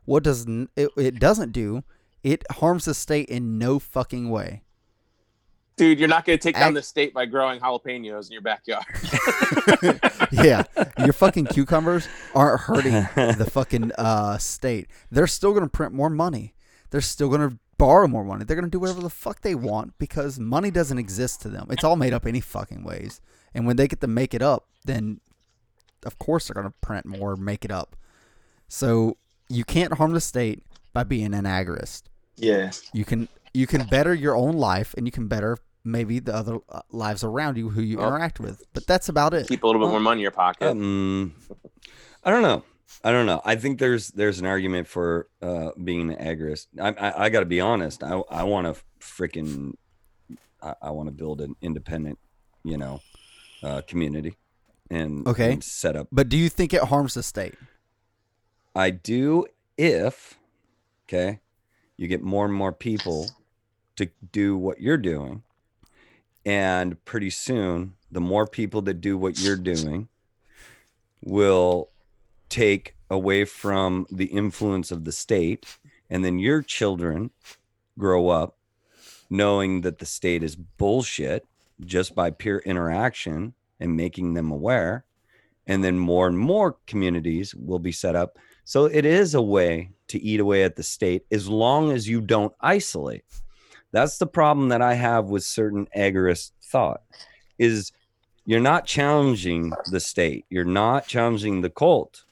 What does n- it, it doesn't do? It harms the state in no fucking way. Dude, you're not going to take down the state by growing jalapenos in your backyard. yeah, your fucking cucumbers aren't hurting the fucking uh, state. They're still gonna print more money. They're still gonna borrow more money. They're gonna do whatever the fuck they want because money doesn't exist to them. It's all made up any fucking ways. And when they get to make it up, then of course they're going to print more, make it up. So you can't harm the state by being an agorist. Yeah. You can you can better your own life, and you can better maybe the other uh, lives around you who you Well- interact with. But that's about it. Keep a little bit more money in your pocket. Um, I don't know. I don't know. I think there's there's an argument for uh, being an agorist. I I, I got to be honest. I I want to freaking I, I want to build an independent, you know, uh, community, and Okay. and set up. But do you think it harms the state? I do if okay, you get more and more people to do what you're doing, and pretty soon the more people that do what you're doing will take away from the influence of the state. And then your children grow up knowing that the state is bullshit just by peer interaction and making them aware. And then more and more communities will be set up so it is a way to eat away at the state as long as you don't isolate. That's the problem that i have with certain agorist thought is you're not challenging the state. You're not challenging the cult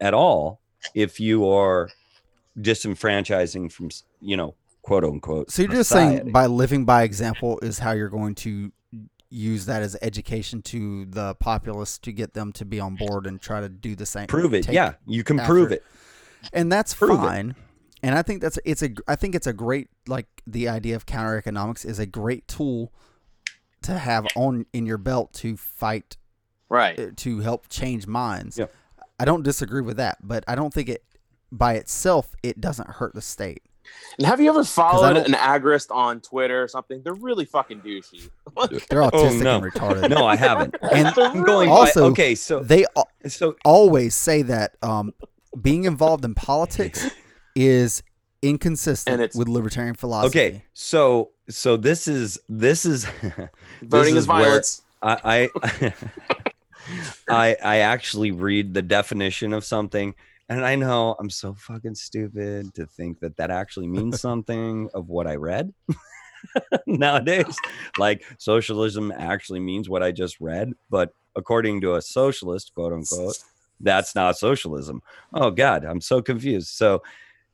at all if you are disenfranchising from you know quote unquote So you're just saying by living by example is how you're going to use that as education to the populace to get them to be on board and try to do the same. prove it yeah you can prove it and that's Prove it. fine. And I think that's it's a I think it's a great like the idea of counter economics is a great tool to have on in your belt to fight right. uh, to help change minds. Yep. I don't disagree with that, but I don't think it by itself it doesn't hurt the state. And have you ever followed an agorist on Twitter or something? They're really fucking douchey. They're Oh, autistic no. and retarded. no i haven't And i'm going by- Also, okay so they al- so always say that um, being involved in politics is inconsistent And it's- with libertarian philosophy. okay so so this is this is Voting this is violence. I I, I I actually read the definition of something, and I know I'm so fucking stupid to think that that actually means something of what I read nowadays. Like socialism actually means what I just read, but according to a socialist, quote unquote, that's not socialism. Oh God, I'm so confused. So,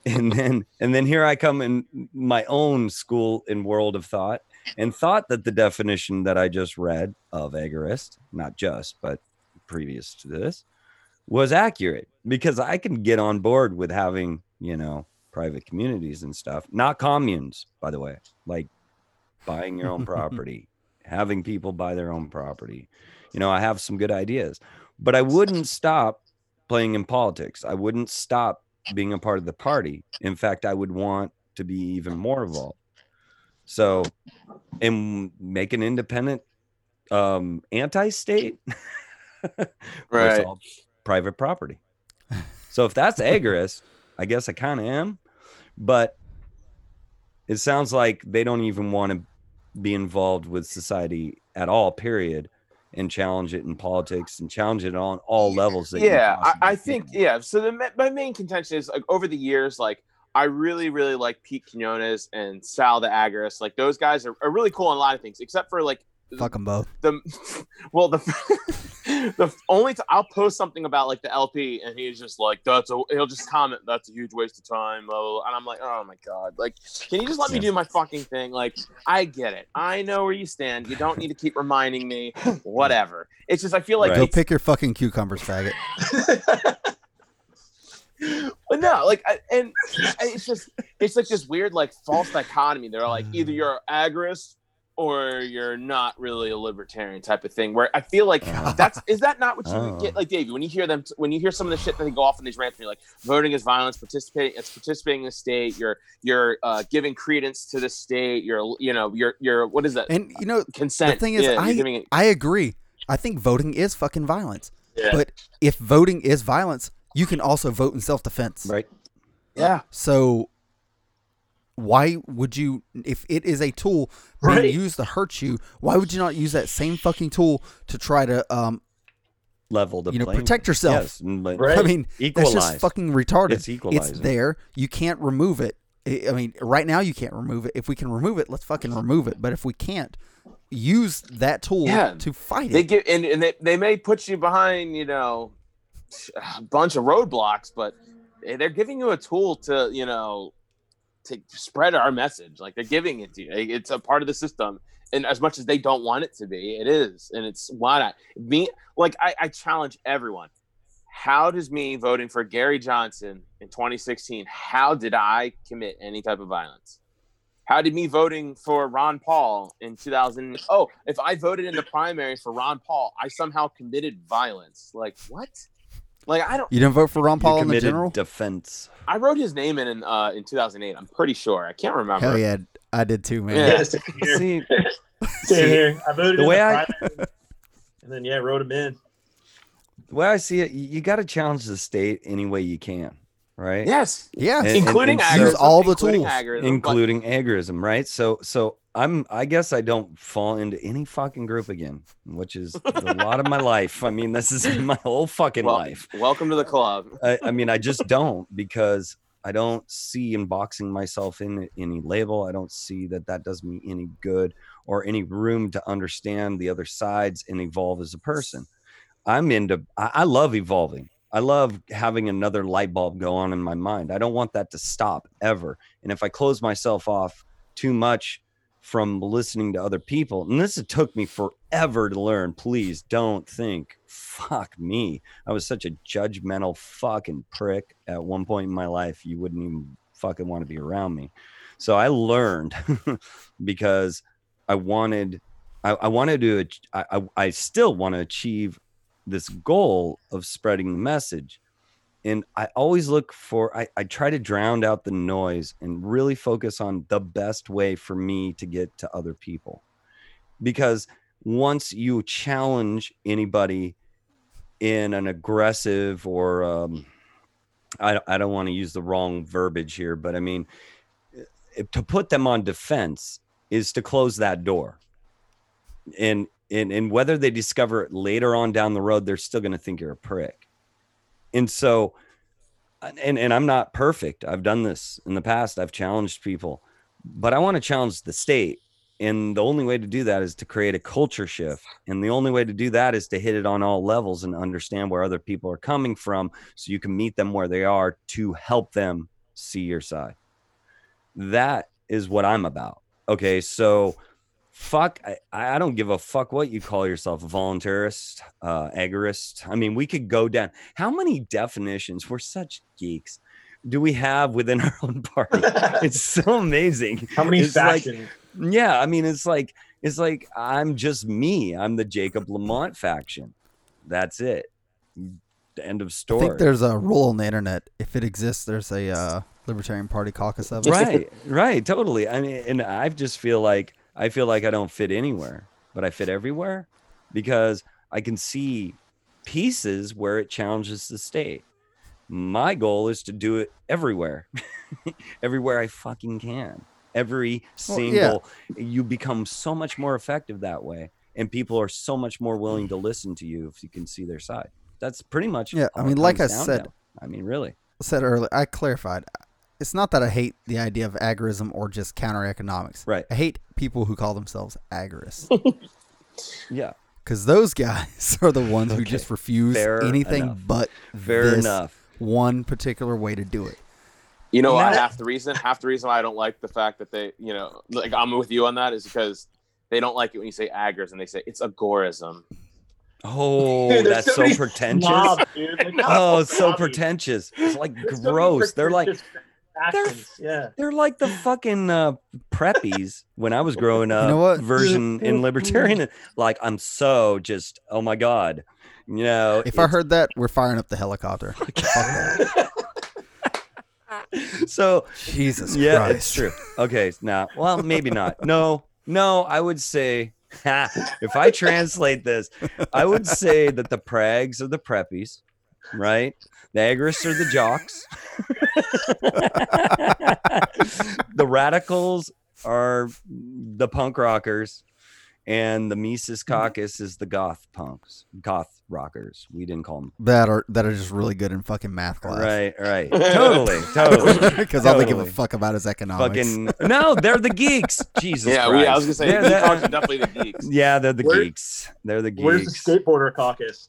and then and then here I come in my own school and world of thought and thought that the definition that I just read of agorist, not just, but previous to this, was accurate because I can get on board with having, you know, private communities and stuff, not communes, by the way, like buying your own property, having people buy their own property. You know, I have some good ideas, but I wouldn't stop playing in politics. I wouldn't stop being a part of the party. In fact, I would want to be even more involved. So, and make an independent um anti-state Right. All private property. So if that's agorist, I guess I kind of am, but it sounds like they don't even want to be involved with society at all, period, and challenge it in politics and challenge it on all levels. That yeah I, I think can. yeah so the my main contention is like over the years like i really really like pete quinones and sal the agorist like those guys are, are really cool on a lot of things except for like Fuck them both. the well the the only t- I'll post something about like the LP and he's just like that's a he'll just comment that's a huge waste of time blah, blah, blah." and I'm like oh my god like can you just let me do my fucking thing like I get it I know where you stand you don't need to keep reminding me whatever it's just I feel like Right. Go it's- pick your fucking cucumbers, faggot. but no, like, I, and it's just, it's like this weird, like, false dichotomy. They're like, either mm. you're agorist or you're not really a libertarian type of thing. Where I feel like that's is that not what you Oh. get, like, Davey, when you hear them, when you hear some of the shit that they go off in these rants, and you're like, voting is violence, participating, it's participating in the state. You're you're uh, giving credence to the state. You're, you know, you're you're what is that? And you know, Consent. The thing is, yeah, I- giving it- I agree. I think voting is fucking violence. Yeah. But if voting is violence, you can also vote in self defense. right. yeah. So why would you if it is a tool being Right. used to hurt you, why would you not use that same fucking tool to try to um Level the you know playing protect yourself? Yes, but Right. I mean, equalize. that's just fucking retarded. It's equalizing. there. You can't remove it. I I mean, right now you can't remove it. If we can remove it, let's fucking remove it. But if we can't, use that tool Yeah. to fight they it. They give and, and they, they may put you behind you know a bunch of roadblocks but they're giving you a tool to you know to spread our message like they're giving it to you it's a part of the system and as much as they don't want it to be it is and it's why not me like i, I challenge everyone how does me voting for gary johnson in 2016 how did i commit any type of violence how did me voting for Ron Paul in 2000? Oh, if I voted in the primary for Ron Paul, I somehow committed violence. Like what? Like I don't. You didn't vote for Ron Paul in the general? defense. I wrote his name in in, uh, in 2008. I'm pretty sure. I can't remember. Hell yeah, I did too, man. Yeah. Yeah, same here. See, Same here. I voted the in way the I- primary, and then yeah, wrote him in. the way I see it, you, you got to challenge the state any way you can, right? Yes, Yeah. And- including and agorism, all the including tools, agorism, but- including agorism, right? So, so I'm, I guess I don't fall into any fucking group again, which is a lot of my life. I mean, this is my whole fucking well, life. Welcome to the club. I, I mean, I just don't because I don't see unboxing myself in any label. I don't see that that does me any good or any room to understand the other sides and evolve as a person. I'm into, I, I love evolving. I love having another light bulb go on in my mind. I don't want that to stop ever. And if I close myself off too much from listening to other people, and this took me forever to learn, please don't think, fuck me. I was such a judgmental fucking prick at one point in my life. You wouldn't even fucking want to be around me. So I learned because I wanted, I, I wanted to, I, I still want to achieve this goal of spreading the message. And I always look for, I, I try to drown out the noise and really focus on the best way for me to get to other people. Because once you challenge anybody in an aggressive or um, I, I don't want to use the wrong verbiage here, but I mean, to put them on defense is to close that door. And, and, and whether they discover it later on down the road, they're still going to think you're a prick. And so, and, and I'm not perfect. I've done this in the past. I've challenged people, but I want to challenge the state. And the only way to do that is to create a culture shift. And the only way to do that is to hit it on all levels and understand where other people are coming from so you can meet them where they are to help them see your side. That is what I'm about. Okay. So, fuck, I, I don't give a fuck what you call yourself a voluntarist, uh, agorist. I mean, we could go down. How many definitions? We're such geeks. Do we have within our own party? It's so amazing. How many It's like- factions? yeah, I mean, it's like it's like I'm just me. I'm the Jacob Lamont faction. That's it. End of story I story. think there's a rule on the internet. If it exists, there's a uh, Libertarian Party caucus of it. right, right, totally. I mean, and I just feel like I feel like I don't fit anywhere, but I fit everywhere because I can see pieces where it challenges the state. My goal is to do it everywhere, everywhere I fucking can. Every Well, yeah. single, you become so much more effective that way, and people are so much more willing to listen to you if you can see their side. That's pretty much. Yeah, I mean, like I said-. I mean, really. I said earlier, I clarified. It's not that I hate the idea of agorism or just counter economics. Right. I hate people who call themselves agorists Yeah. because those guys are the ones who just refuse fair anything enough. but Fair this enough. one particular way to do it. You know what? Now- Half the reason, half the reason why I don't like the fact that they, you know, like I'm with you on that is because they don't like it when you say agors and they say it's agorism. Oh, Dude, that's so many pretentious. snobs, dude. Like, Oh, so snobby. pretentious. It's like There's so gross. They're like pretentious factions. yeah. they're like the fucking uh, preppies when I was growing up. know what? Version in libertarian. Like I'm so just oh my god. You know, If I heard that, we're firing up the helicopter. Fuck that. so Jesus yeah, Christ. it's true. Okay, now well maybe not. No, no, I would say if I translate this, I would say that the prags are the preppies, right? The agorists are the jocks. the radicals are the punk rockers, and the Mises Mm-hmm. Caucus is the goth punks, goth rockers. We didn't call them. that are that are just really good in fucking math class. Right, right, totally, totally. Because all they give a fuck about is economics. Fucking no, they're the geeks. Jesus, yeah, we, I was gonna say They're the the- geeks are definitely the geeks. yeah, they're the Where- geeks. They're the geeks. Where's the skateboarder caucus?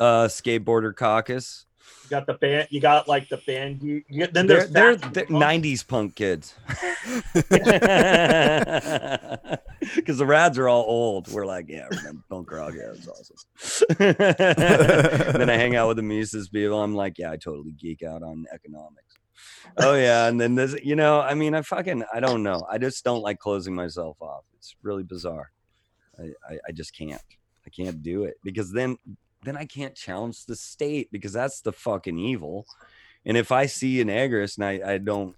Uh, skateboarder caucus. You got the band. You got like the band. You, you then They're there's they're, they're punks. 90s punk kids. Because the rads are all old. We're like, yeah, remember punk rock. Yeah, it's awesome. then I hang out with the Mises people. I'm like, yeah, I totally geek out on economics. Oh yeah, and then this, you know, I mean, I fucking, I don't know. I just don't like closing myself off. It's really bizarre. I, I, I just can't. I can't do it because then, then I can't challenge the state because that's the fucking evil. And if I see an agorist and I, I don't,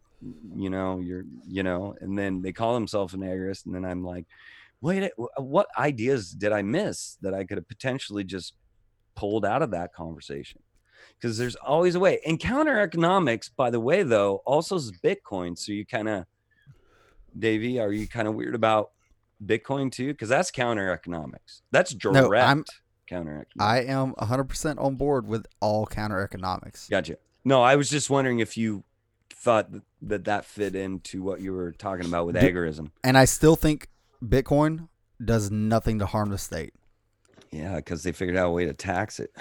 you know, you're, you know, and then they call themselves an agorist, and then I'm like, wait, what ideas did I miss that I could have potentially just pulled out of that conversation? Because there's always a way. And counter economics, by the way, though, also is Bitcoin. So you kind of, Davey, are you kind of weird about Bitcoin too? Because that's counter economics. That's direct No, I'm- counter economics. I am 100% on board with all counter economics. Gotcha. No, I was just wondering if you thought that that, that fit into what you were talking about with agorism. And I still think Bitcoin does nothing to harm the state. Yeah, because they figured out a way to tax it.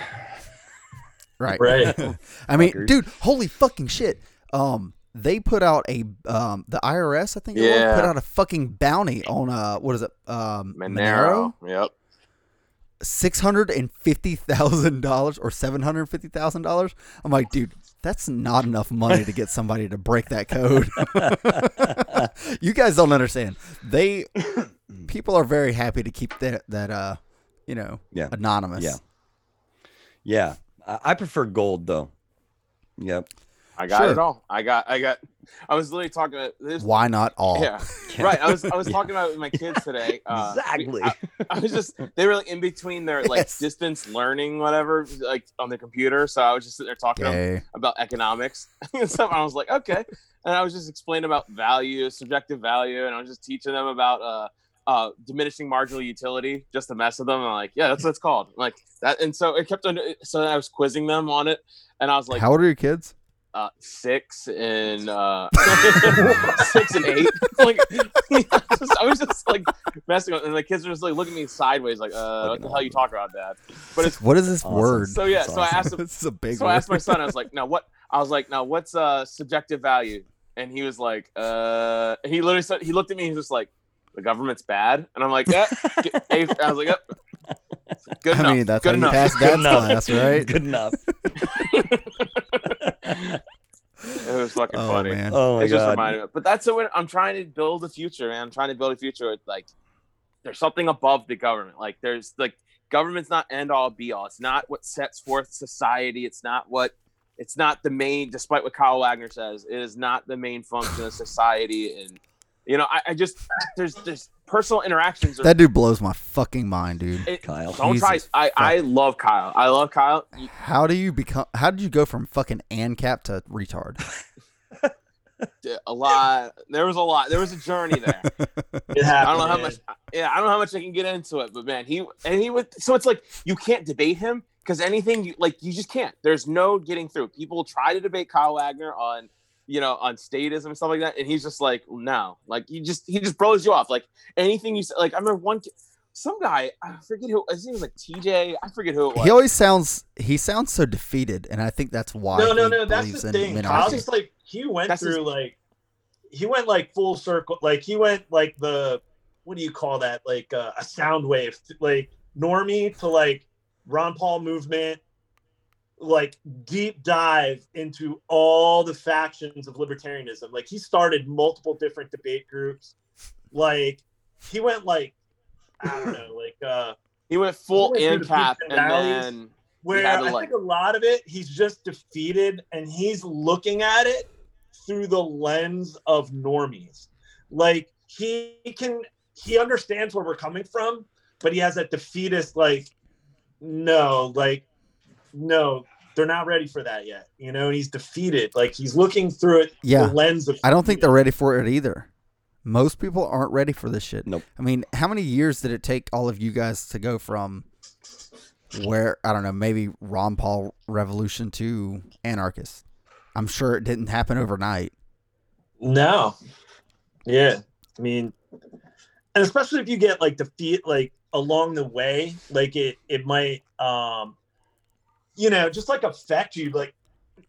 Right. Right. I mean, Fuckers. dude, holy fucking shit. Um, they put out a um the IRS, I think it Yeah. put out a fucking bounty on uh what is it? Um Monero. Yep. Six hundred and fifty thousand dollars or seven hundred fifty thousand dollars. I'm like, dude, that's not enough money to get somebody to break that code. you guys don't understand. They people are very happy to keep that that uh you know Yeah. anonymous. Yeah. Yeah, I, I prefer gold though. Yep. I got Sure. it all. I got. I got. I was literally talking about this. Why not all? Yeah. Right. I was. I was talking about it with my kids today. Uh, exactly. I, I was just. They were like in between their like Yes. distance learning, whatever, like on the computer. So I was just sitting there talking Okay. about economics and stuff. I was like, okay. And I was just explaining about value, subjective value, and I was just teaching them about uh, uh, diminishing marginal utility, just to mess with them. I'm like, yeah, that's what it's called. like that, and so it kept on. So I was quizzing them on it, and I was like, How old are your kids? Uh, six and uh, six and eight. like, I was just like messing with, and the kids were just like looking at me sideways, like, uh, what the hell you talk about, that? But it's what is this Awesome. word? so yeah. That's So I asked him. this is a big So word. I asked my son. I was like, "Now what?" I was like, "Now what's uh subjective value?" And he was like, "Uh," he literally said he looked at me. He was just like, "The government's bad," and I'm like, "Yeah." I was like, "Yep." Good I enough. mean, that's Good how you enough. pass Good dad's enough. class, right? Good enough. It was fucking Oh funny. man. oh my it just god. reminded me. But that's the way I'm trying to build a future, man. I'm trying to build a future with like there's something above the government. Like there's like government's not end all be all. It's not what sets forth society. It's not what it's not the main despite what Kyle Wagner says, it is not the main function of society. And you know, I, I just there's there's personal interactions are That dude blows my fucking mind, dude. it- Kyle. don't try I, I love Kyle. I love Kyle. How do you become? How did you go from fucking ANCAP to retard? A lot there was a lot. There was a journey there. It happened. I don't know how man. much. Yeah, I don't know how much I can get into it, but man, he and he would. So it's like you can't debate him because anything you like, you just can't. There's no getting through. People try to debate Kyle Wagner on, you know, on statism and stuff like that, and he's just like, no, like he just he just blows you off. Like anything you say. Like I remember one, some guy, I forget who. I think it was like TJ. I forget who it was. He always sounds. He sounds so defeated, and I think that's why. No, no, he no. That's the thing. minarchy. Kyle's just like he went That's his- through like he went like full circle. Like he went like the what do you call that? Like uh, a sound wave. Like normie to like Ron Paul movement. Like deep dive into all the factions of libertarianism. Like he started multiple different debate groups. Like he went like I don't know, like uh he went full He went the and and then where I like- think a lot of it he's just defeated and he's looking at it through the lens of normies. Like he can he understands where we're coming from, but he has that defeatist like no, like no, they're not ready for that yet. You know, and he's defeated. Like he's looking through it Yeah. the lens of I don't think they're ready for it either. Most people aren't ready for this shit. Nope. I mean, how many years did it take all of you guys to go from where I don't know, maybe Ron Paul revolution to anarchist? I'm sure it didn't happen overnight. No. Yeah. I mean, and especially if you get like defeat like along the way, like it it might um you know, just like affect you like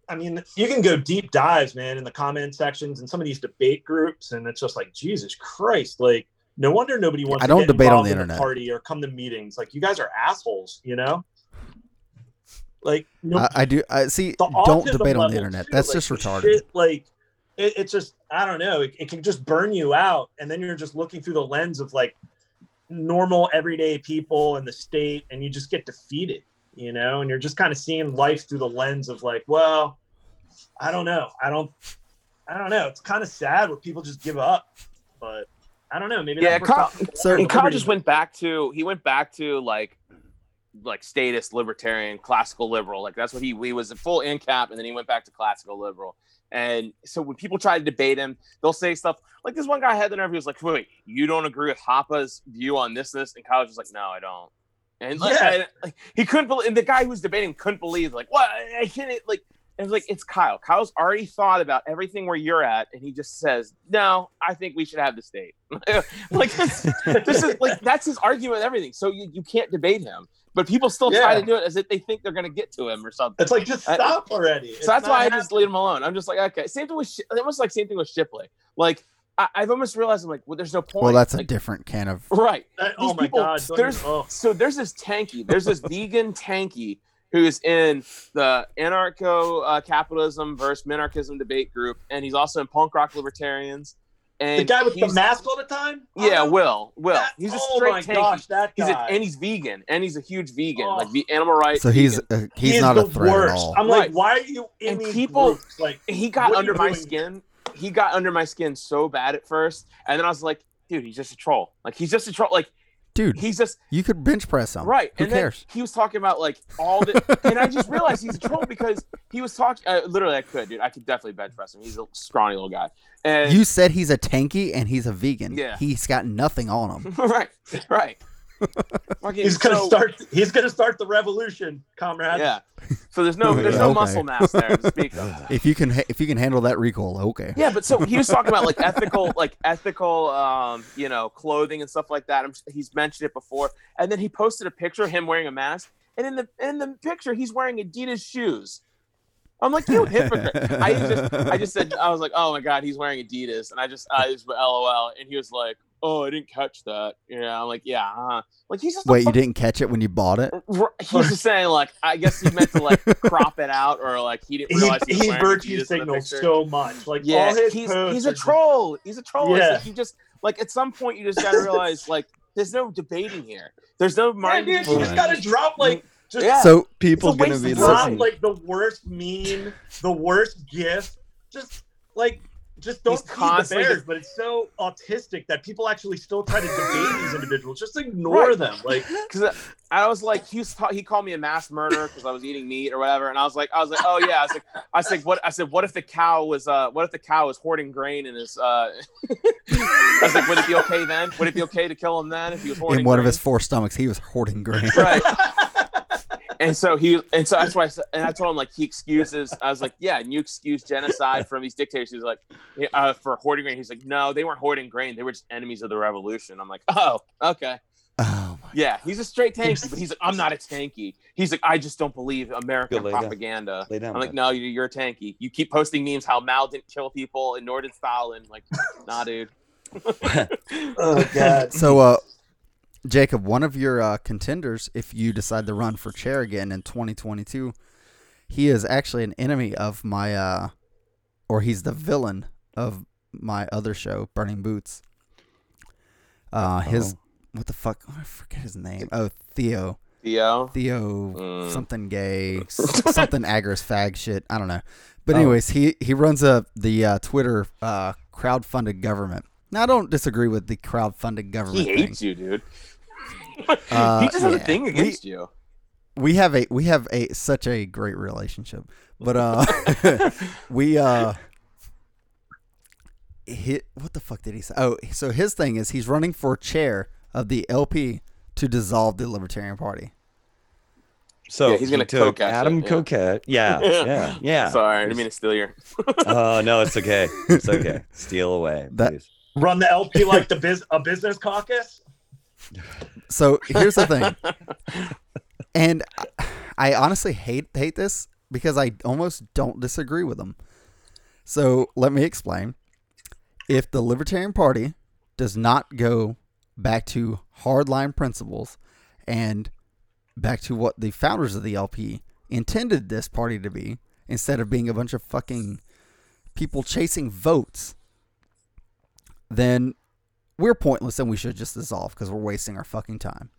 I mean, you can go deep dives, man, in the comment sections and some of these debate groups, and it's just like Jesus Christ, like no wonder nobody wants. I to don't get debate on the in internet. party or come to meetings. Like you guys are assholes, you know. Like no, I, I do. I see. Don't debate on the internet. too, That's like, just retarded. shit, like it, it's just I don't know. It, it can just burn you out, and then you're just looking through the lens of like normal everyday people in the state, and you just get defeated, you know. And you're just kind of seeing life through the lens of like, well, I don't know. I don't. I don't know. It's kind of sad where people just give up, but I don't know. Maybe Yeah, Kyle- So- and Kyle just went back to he went back to like like statist libertarian classical liberal like that's what he he was a full ANCAP and then he went back to classical liberal and so when people try to debate him they'll say stuff like this one guy had the nerve he was like wait you don't agree with Hoppe's view on this this and Kyle was just like no I don't and, like, Yeah. and, like, he couldn't believe and the guy who was debating couldn't believe like what I can't like it was like it's Kyle. Kyle's already thought about everything where you're at, and he just says, "No, I think we should have the state." like this, this is like that's his argument with everything. So you, you can't debate him, but people still try to do it as if they think they're going to get to him or something. It's like just I- stop already. It's So that's not why I just leave him alone. I'm just like, okay. Same thing with almost like same thing with Shipley. Like I, I've almost realized I'm like, well, there's no point. Well, that's a different can of. right. That- These oh my people, god! there's oh. so there's this tanky, there's this vegan tanky who's in the anarcho uh, capitalism versus minarchism debate group, and he's also in punk rock libertarians. And the guy with the he's- mask all the time. Yeah, Oh, Will. Will. that- he's a oh straight my tanky. gosh, that He's a, guy. and he's vegan, and he's a huge vegan, Oh. like the animal rights. So he's vegan. uh, He he's is not the a threat worst. at all. I'm Right. like, why are you in And these people- groups? Like, he got What are under you my doing? skin. He got under my skin so bad at first, and then I was like, dude, he's just a troll. Like he's just a troll. Like Dude, he's just you could bench press him. right. Who and cares? he was talking about like all the, and I just realized he's a troll because he was talking. Uh, literally, I could, dude. I could definitely bench press him. He's a scrawny little guy. And You said he's a tanky and he's a vegan. Yeah. He's got nothing on him. right, right. Fucking- he's gonna so- start. He's gonna start the revolution, comrade. Yeah. So there's no there's no Okay. muscle mass there to speak of. If you can, ha- if you can handle that recoil, okay. Yeah, but so he was talking about like ethical, like ethical, um, you know, clothing and stuff like that. I'm, he's mentioned it before, and then he posted a picture of him wearing a mask, and in the in the picture he's wearing Adidas shoes. I'm like, you hypocrite. I just I just said I was like, oh my god, he's wearing Adidas, and I just I just went LOL, and he was like, oh, I didn't catch that. Yeah, I'm like, yeah, uh like he's just a Wait, you didn't catch it when you bought it? He's just saying like I guess he meant to like crop it out or like he didn't realize he, was he wearing virtue Adidas signals so much. Like Yeah, all his he's he's are a just- troll. He's a troll. It's Yeah. like you just like at some point you just got to realize like there's no debating here. There's no Yeah, mind. dude, you just gotta drop like just Yeah. So People It's a gonna be of drop time. like the worst meme, the worst gif. Just like just don't He's feed the bears. But it's so autistic that people actually still try to debate these individuals. Just ignore Right. them. Like Because I was like, he was ta- he called me a mass murderer because I was eating meat or whatever, and I was like, I was like, oh yeah, I was like, I was like, what? I said, what if the cow was uh, what if the cow was hoarding grain in his uh? I was like, would it be okay then? Would it be okay to kill him then if he was hoarding in one of his four stomachs, he was hoarding grain. right. And so he, and so that's why, I, said- and I told him like he excuses. I was like, yeah, and you excuse genocide from these dictators. He's like, uh, for hoarding grain. He's like, no, they weren't hoarding grain. They were just enemies of the revolution. I'm like, oh, okay, Oh my. yeah. He's a straight tanky, but he's like, I'm not a tanky. He's like, I just don't believe American Go lay down. propaganda. Lay down. I'm like, bud. no, you- you're a tanky. You keep posting memes how Mao didn't kill people and nor did Stalin. Like, nah, dude. oh god. So, uh, Jacob, one of your uh, contenders, if you decide to run for chair again in 2022, he is actually an enemy of my, uh, or he's the villain of my other show, Burning Boots. Uh, his Oh. what the fuck? I forget his name. Oh, Theo. Theo. Theo Mm. something gay, something agorist fag shit. I don't know. But Oh. anyways, he he runs a the uh, Twitter uh, crowdfunded government. Now I don't disagree with the crowdfunded government. He thing. hates you, dude. Uh, he just has a yeah. thing We- against you. we have a we have a such a great relationship but uh we uh hit what the fuck did he say? Oh, so his thing is he's running for chair of the LP to dissolve the Libertarian Party. So Yeah, he's gonna he took cocaine Adam it, yeah. Coquette. Yeah, yeah, yeah. Sorry, I didn't mean to steal your. Oh no, it's okay. It's okay. Steal away, That- please. Run the LP like the biz a business caucus. So here's the thing, and I- honestly hate hate this because I almost don't disagree with them. So let me explain. If the Libertarian Party does not go back to hardline principles and back to what the founders of the LP intended this party to be, instead of being a bunch of fucking people chasing votes, then we're pointless and we should just dissolve because we're wasting our fucking time.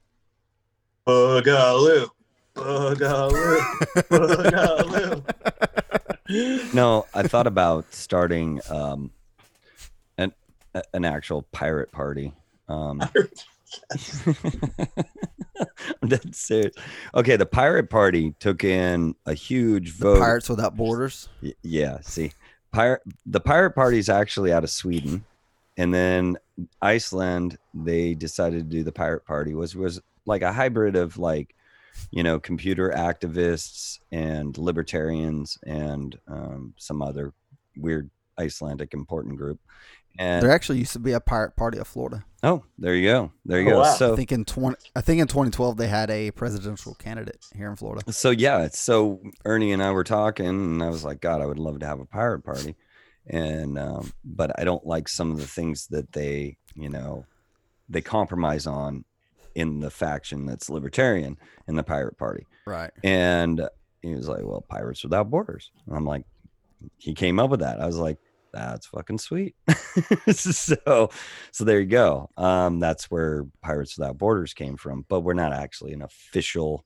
Boogaloo. Boogaloo. Boogaloo. No, I thought about starting um, an an actual pirate party. Um, I'm dead serious. Okay, the pirate party took in a huge vote. Pirates Without Borders. Yeah, see, pirate the pirate party is actually out of Sweden, and then Iceland. They decided to do the pirate party was was like a hybrid of like, you know, computer activists and libertarians and um, some other weird Icelandic important group. And There actually used to be a pirate party of Florida. oh, there you go, there you Oh, go. wow. So I think in twenty, I think in 2012 they had a presidential candidate here in Florida. so yeah so ernie and i were talking and i was like god i would love to have a pirate party and um, but i don't like some of the things that they you know they compromise on in the faction that's libertarian in the pirate party Right. and he was like well pirates without borders and i'm like he came up with that i was like that's fucking sweet so so there you go um that's where pirates without borders came from but we're not actually an official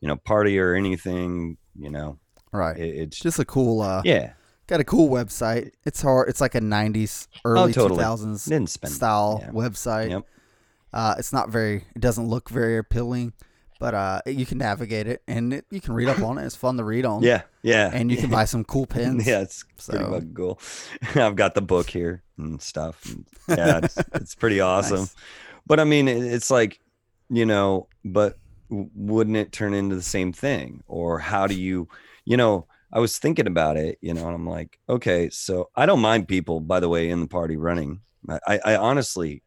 you know party or anything you know Right. it, it's Just a cool. Uh, yeah Got a cool website. It's hard. It's like a 90s, early Oh, totally. 2000s style yeah. website. Yep. Uh, it's not very. It doesn't look very appealing, but uh, you can navigate it and it, you can read up on it. It's fun to read on. yeah yeah And you can buy some cool pins. yeah it's pretty So- fucking cool i've got the book here and stuff yeah it's, it's pretty awesome Nice. but i mean it- it's like you know but wouldn't it turn into the same thing or how do you you know i was thinking about it you know and i'm like okay so i don't mind people by the way in the party running. I i, honestly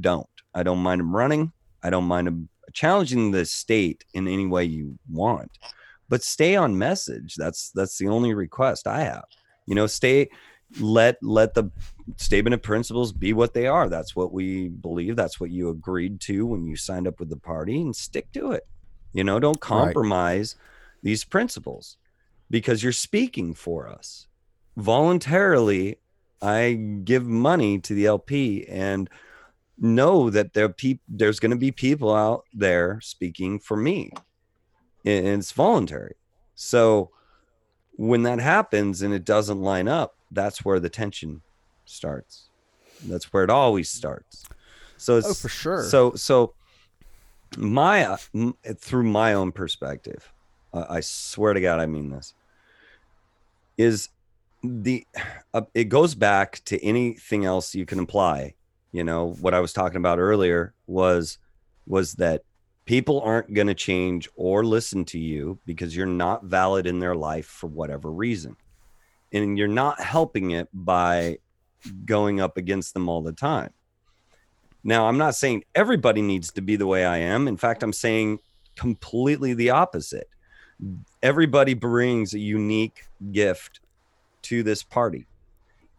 don't. I don't mind them running. I don't mind them challenging the state in any way you want but stay on message. That's that's the only request i have. You know stay let let the statement of principles be what they are. That's what we believe. That's what you agreed to when you signed up with the party and stick to it. You know don't compromise these principles because you're speaking for us. Voluntarily i give money to the lp and know that there peop- there's going to be people out there speaking for me. And it's voluntary. So when that happens and it doesn't line up that's where the tension starts. That's where it always starts. So it's Oh, for sure. so so my through my own perspective i swear to god i mean this is the uh, it goes back to anything else you can apply you know what i was talking about earlier was was that people aren't going to change or listen to you because you're not valid in their life for whatever reason. And you're not helping it by going up against them all the time. Now i'm not saying everybody needs to be the way i am. In fact i'm saying completely the opposite everybody brings a unique gift to this party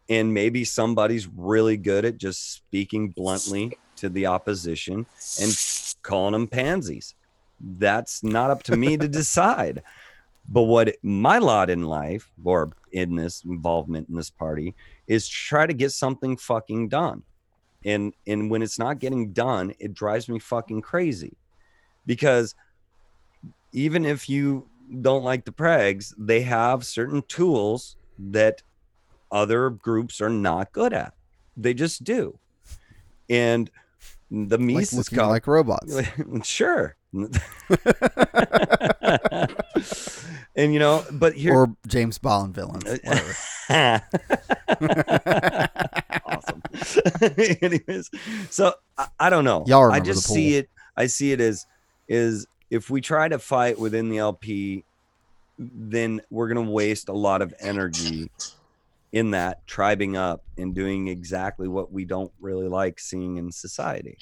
and maybe somebody's really good at just speaking bluntly to the opposition and calling them pansies. That's not up to me to decide. But what my lot in life or in this involvement in this party is try to get something fucking done. And and when it's not getting done, it drives me fucking crazy. Because even if you don't like the prags, they have certain tools that other groups are not good at. They just do. And the like Mises looking like robots. sure. and you know, but here or James Bond villains. Uh, whatever. awesome. Anyways, so I, I don't know. Y'all I remember just the see it. I see it as is if we try to fight within the LP, then we're gonna waste a lot of energy in that tribing up and doing exactly what we don't really like seeing in society,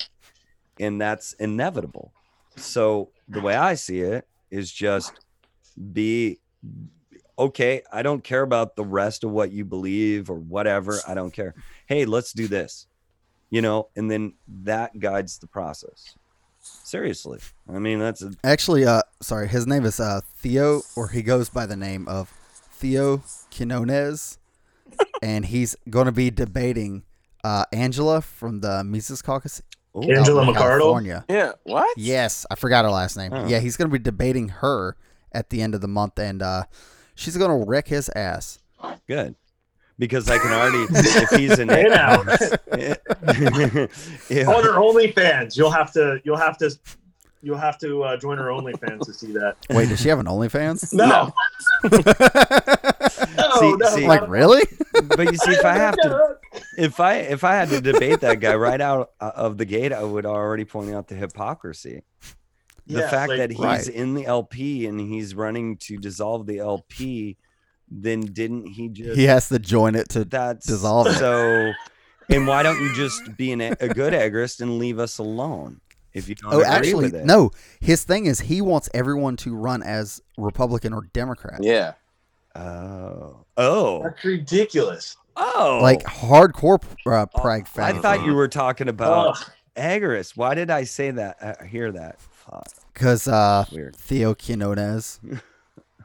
and that's inevitable. So the way I see it is just be okay. I don't care about the rest of what you believe or whatever. I don't care. Hey, let's do this, you know, and then that guides the process. Seriously, I mean that's a, Actually, uh, sorry, his name is uh Theo, or he goes by the name of Theo Quinones, and he's going to be debating uh Angela from the Mises Caucus. oh, out Angela in McArdle? California. Yeah. What? Yes, I forgot her last name. Oh. Yeah, he's going to be debating her at the end of the month, and uh, she's going to wreck his ass. good because I can already if he's an Hey now. Yeah. On her OnlyFans, you'll have to you'll have to you'll have to uh, join her OnlyFans to see that. Wait, does she have an OnlyFans? No, no, See- no. see- like really? but you see, if I have to, if I if I had to debate that guy right out uh, of the gate, I would already point out the hypocrisy. The Yeah, fact like- that he's Right. in the LP and he's running to dissolve the LP, then didn't he just? he has to join it to. that's dissolve it. So, and why don't you just be an, a good agorist and leave us alone if you don't Oh, agree actually, with it? no. His thing is he wants everyone to run as Republican or Democrat. Yeah. Oh, oh, That's ridiculous. oh! Like hardcore uh, Oh, Prag I thought you were talking about Ugh. agorist. Why did I say that? I hear that. Because uh, Weird. Theo Quinones,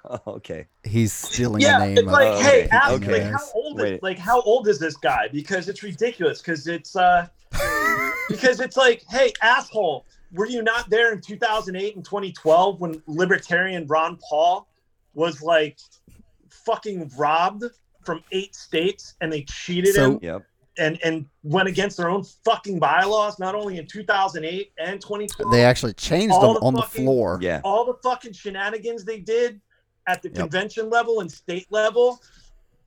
Oh, okay. he's stealing yeah, the name it's of. like, Oh, hey, okay, ask, okay. like, how old is like how old is this guy? Because it's ridiculous. Because it's uh, because it's like, hey, asshole, were you not there in 2008 and 2012 when libertarian Ron Paul was like fucking robbed from eight states and they cheated So- him Yep. and and went against their own fucking bylaws, not only in 2008 and 2012. They actually changed them the on the floor. Yeah. all the fucking shenanigans they did at the Yep. convention level and state level.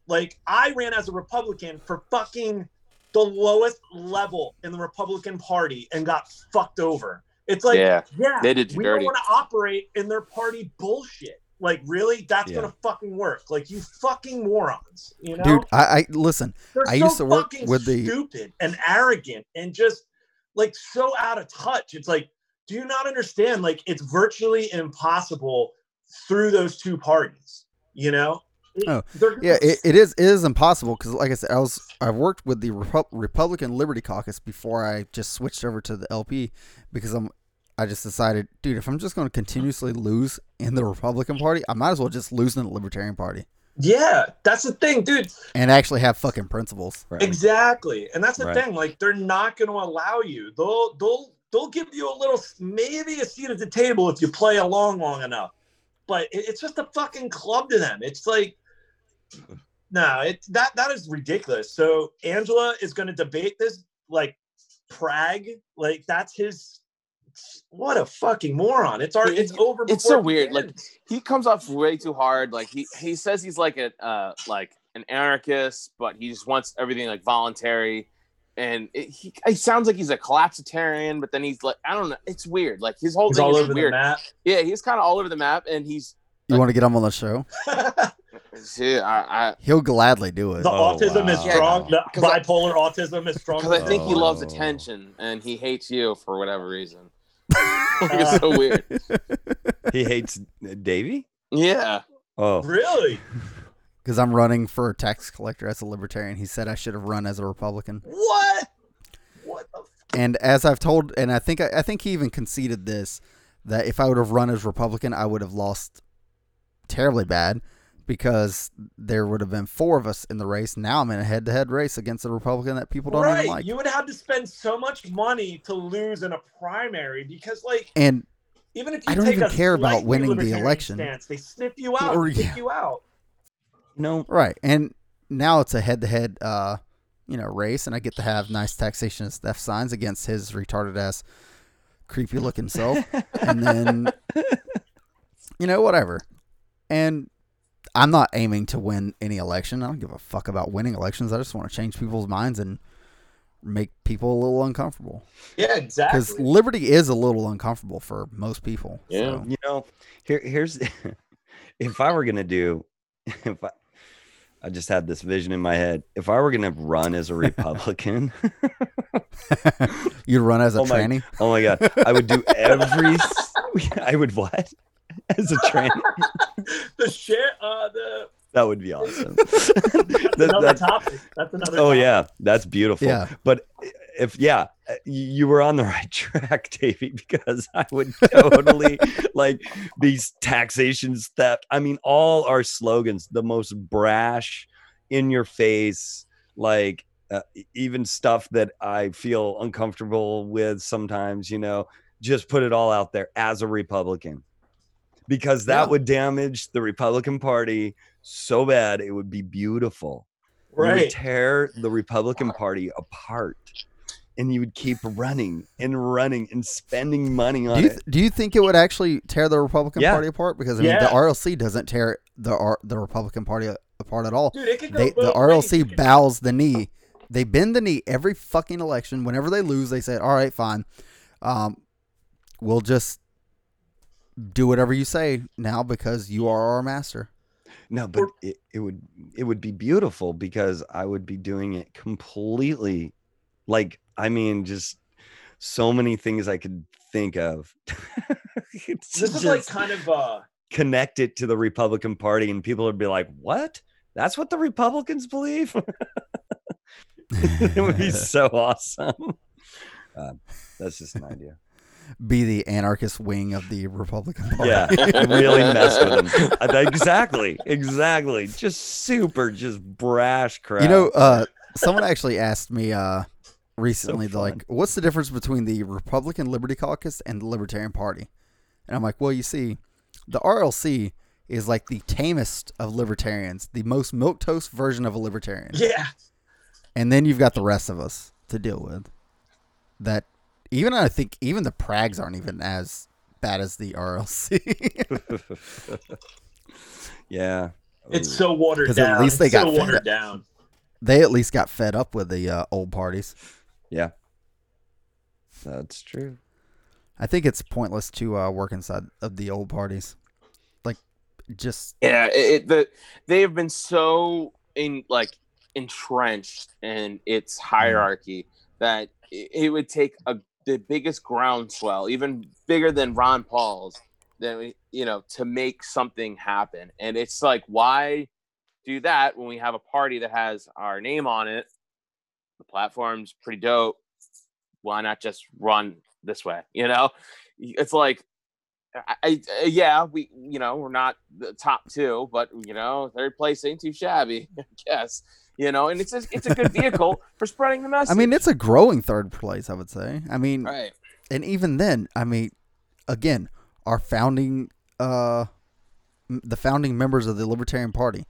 Like I ran as a Republican for fucking the lowest level in the Republican Party and got fucked over. It's like, Yeah. yeah, They did we dirty. don't want to operate in their party bullshit. Like, really? That's Yeah. gonna fucking work. Like, you fucking morons. You know, Dude, I, I listen. they're I so used to work with the- stupid and arrogant and just like so out of touch. It's like, do you not understand? Like, it's virtually impossible through those two parties. You know? It- Oh, Yeah, it, it is it is impossible because, like I said, I was I've worked with the Repu- Republican Liberty Caucus before I just switched over to the LP because I'm I just decided, dude, if I'm just going to continuously lose in the Republican Party, I might as well just lose in the Libertarian Party Yeah, that's the thing, dude. and actually have fucking principles. Right. Exactly, and that's the Right. thing. Like, they're not going to allow you. They'll they'll they'll give you a little, maybe a seat at the table if you play along long enough. But it, it's just a fucking club to them. It's like, no, it that that is ridiculous. So Angela is going to debate this like Prag, like that's his. What a fucking moron! It's already it's over. it's so weird, like- he comes off way too hard. Like he he says he's like a uh like an anarchist, but he just wants everything like voluntary. And it, he, he sounds like he's a collapsitarian, but then he's like I don't know. It's weird. Like his whole he's thing all is over the weird. map. Yeah, he's kind of all over the map, and he's You want to get him on the show? see, I I He'll gladly do it. The Oh, autism is strong. The 'Cause I- bipolar autism is strong. because I think he oh. loves Oh. attention, and he hates you for whatever reason. it's so weird. He hates Davy. Yeah, Oh, Really? Because I'm running for a tax collector as a Libertarian. He said I should have run as a Republican. What? What the? F- And as I've told, and I think I think he even conceded this that if I would have run as a Republican, I would have lost terribly bad because there would have been four of us in the race. Now I'm in a head-to-head race against a Republican that people don't right. even like. You would have to spend so much money to lose in a primary because, like, and even if you I don't even care about winning the election. stance, they sniff you out. Or- yeah. you out. No. right, and now it's a head-to-head, uh, you know, race, and I get to have nice taxation and theft signs against his retarded ass, creepy-looking self, and then you know whatever. And I'm not aiming to win any election. I don't give a fuck about winning elections. I just want to change people's minds and make people a little uncomfortable Yeah, exactly. because liberty is a little uncomfortable for most people. Yeah. so. You know, here here's if I were gonna do if I I just had this vision in my head. If I were gonna run as a Republican, You'd run as a Oh my- tranny. oh my god, I would do every I would what? As a train. the share, uh, the That would be awesome. that's That- another that- topic. That's another. oh topic. yeah, that's beautiful. Yeah. But if yeah, uh, you were on the right track, Davey, because I would totally like these taxations theft. I mean, all our slogans, the most brash, in your face, like uh, even stuff that I feel uncomfortable with sometimes. You know, just put it all out there as a Republican, because that Yeah. would damage the Republican Party so bad. It would be beautiful right. tear the Republican Party apart, and you would keep running and running and spending money on Do you, it. do you think it would actually tear the Republican Yeah. Party apart? Because I mean, Yeah. the RLC doesn't tear the R, the Republican Party apart at all. Dude, it could go They, the both ways. RLC could- bows the knee. They bend the knee every fucking election. Whenever they lose, they say, "All right, fine, um, we'll just do whatever you say now because you are our master." No, but Or- it, it would it would be beautiful because I would be doing it completely, like I mean, just so many things I could think of. This is like kind of uh connect it to the Republican Party, and people would be like, "What? That's what the Republicans believe." it would be so awesome. Uh, that's just an idea. Be the anarchist wing of the Republican Party. Yeah, really mess with them. Exactly, exactly. Just super, just brash crap. You know, uh, someone actually asked me uh, recently, they're like, what's the difference between the Republican Liberty Caucus and the Libertarian Party? And I'm like, well, you see, the RLC is like the tamest of libertarians, the most milquetoast version of a libertarian. yeah. And then you've got the rest of us to deal with. That even I think even the Prags aren't even as bad as the RLC. yeah, It's Ooh. so watered 'Cause at least they It's got so fed watered up. down. they at least got fed up with the uh, old parties. Yeah. That's true. I think it's pointless to uh, work inside of the old parties. Like, just Yeah, it, it the they have been so in like entrenched in its hierarchy that it, it would take a the biggest groundswell, even bigger than Ron Paul's, then you know, to make something happen. And it's like, why do that when we have a party that has our name on it? The platform's pretty dope. Why not just run this way? You know, it's like I, I yeah, we you know we're not the top two, but you know third place ain't too shabby, I guess. You know, and it's a, it's a good vehicle for spreading the message. I mean, it's a growing third place, I would say. I mean, right. and even then, I mean, again, our founding, uh, the founding members of the Libertarian Party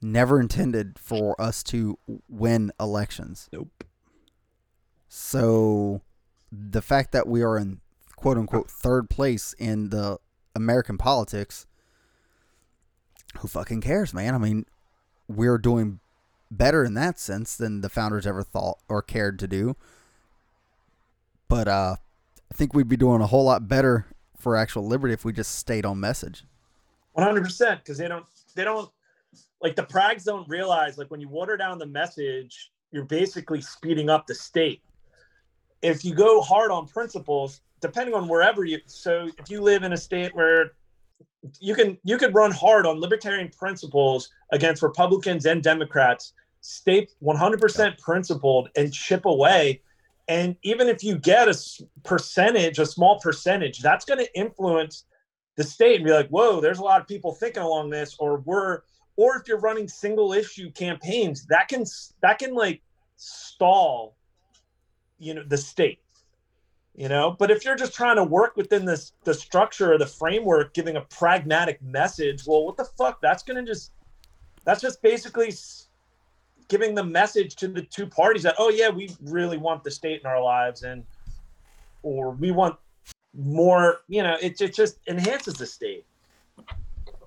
never intended for us to win elections. Nope. So, the fact that we are in quote unquote third place in the American politics, who fucking cares, man? I mean, we're doing better in that sense than the founders ever thought or cared to do. But uh, I think we'd be doing a whole lot better for actual liberty if we just stayed on message. One hundred percent, because they don't they don't like the Prags don't realize like when you water down the message, you're basically speeding up the state. If you go hard on principles, depending on wherever you so if you live in a state where you can you could run hard on libertarian principles against Republicans and Democrats, stay 100% principled and chip away. And even if you get a percentage, a small percentage, that's going to influence the state and be like, whoa, there's a lot of people thinking along this, or we're, or if you're running single issue campaigns, that can that can like stall, you know, the state. You know, but if you're just trying to work within this the structure or the framework, giving a pragmatic message, well, what the fuck? That's gonna just that's just basically giving the message to the two parties that oh yeah, we really want the state in our lives and or we want more, you know, it, it just enhances the state.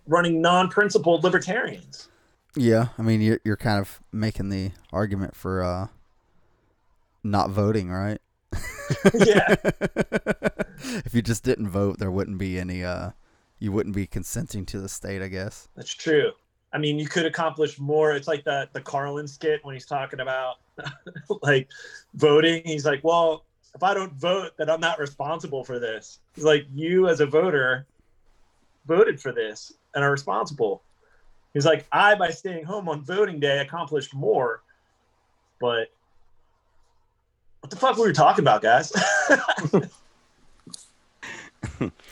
Running non-principled libertarians. Yeah, I mean, you're, you're kind of making the argument for uh, not voting, right? Yeah. if you just didn't vote, there wouldn't be any. Uh, you wouldn't be consenting to the state, I guess. That's true. I mean, you could accomplish more. It's like the the Carlin skit when he's talking about like voting. He's like, "Well, if I don't vote, then I'm not responsible for this." He's like, "You as a voter voted for this and are responsible." He's like, "I by staying home on voting day accomplished more." But what the fuck were we talking about, guys?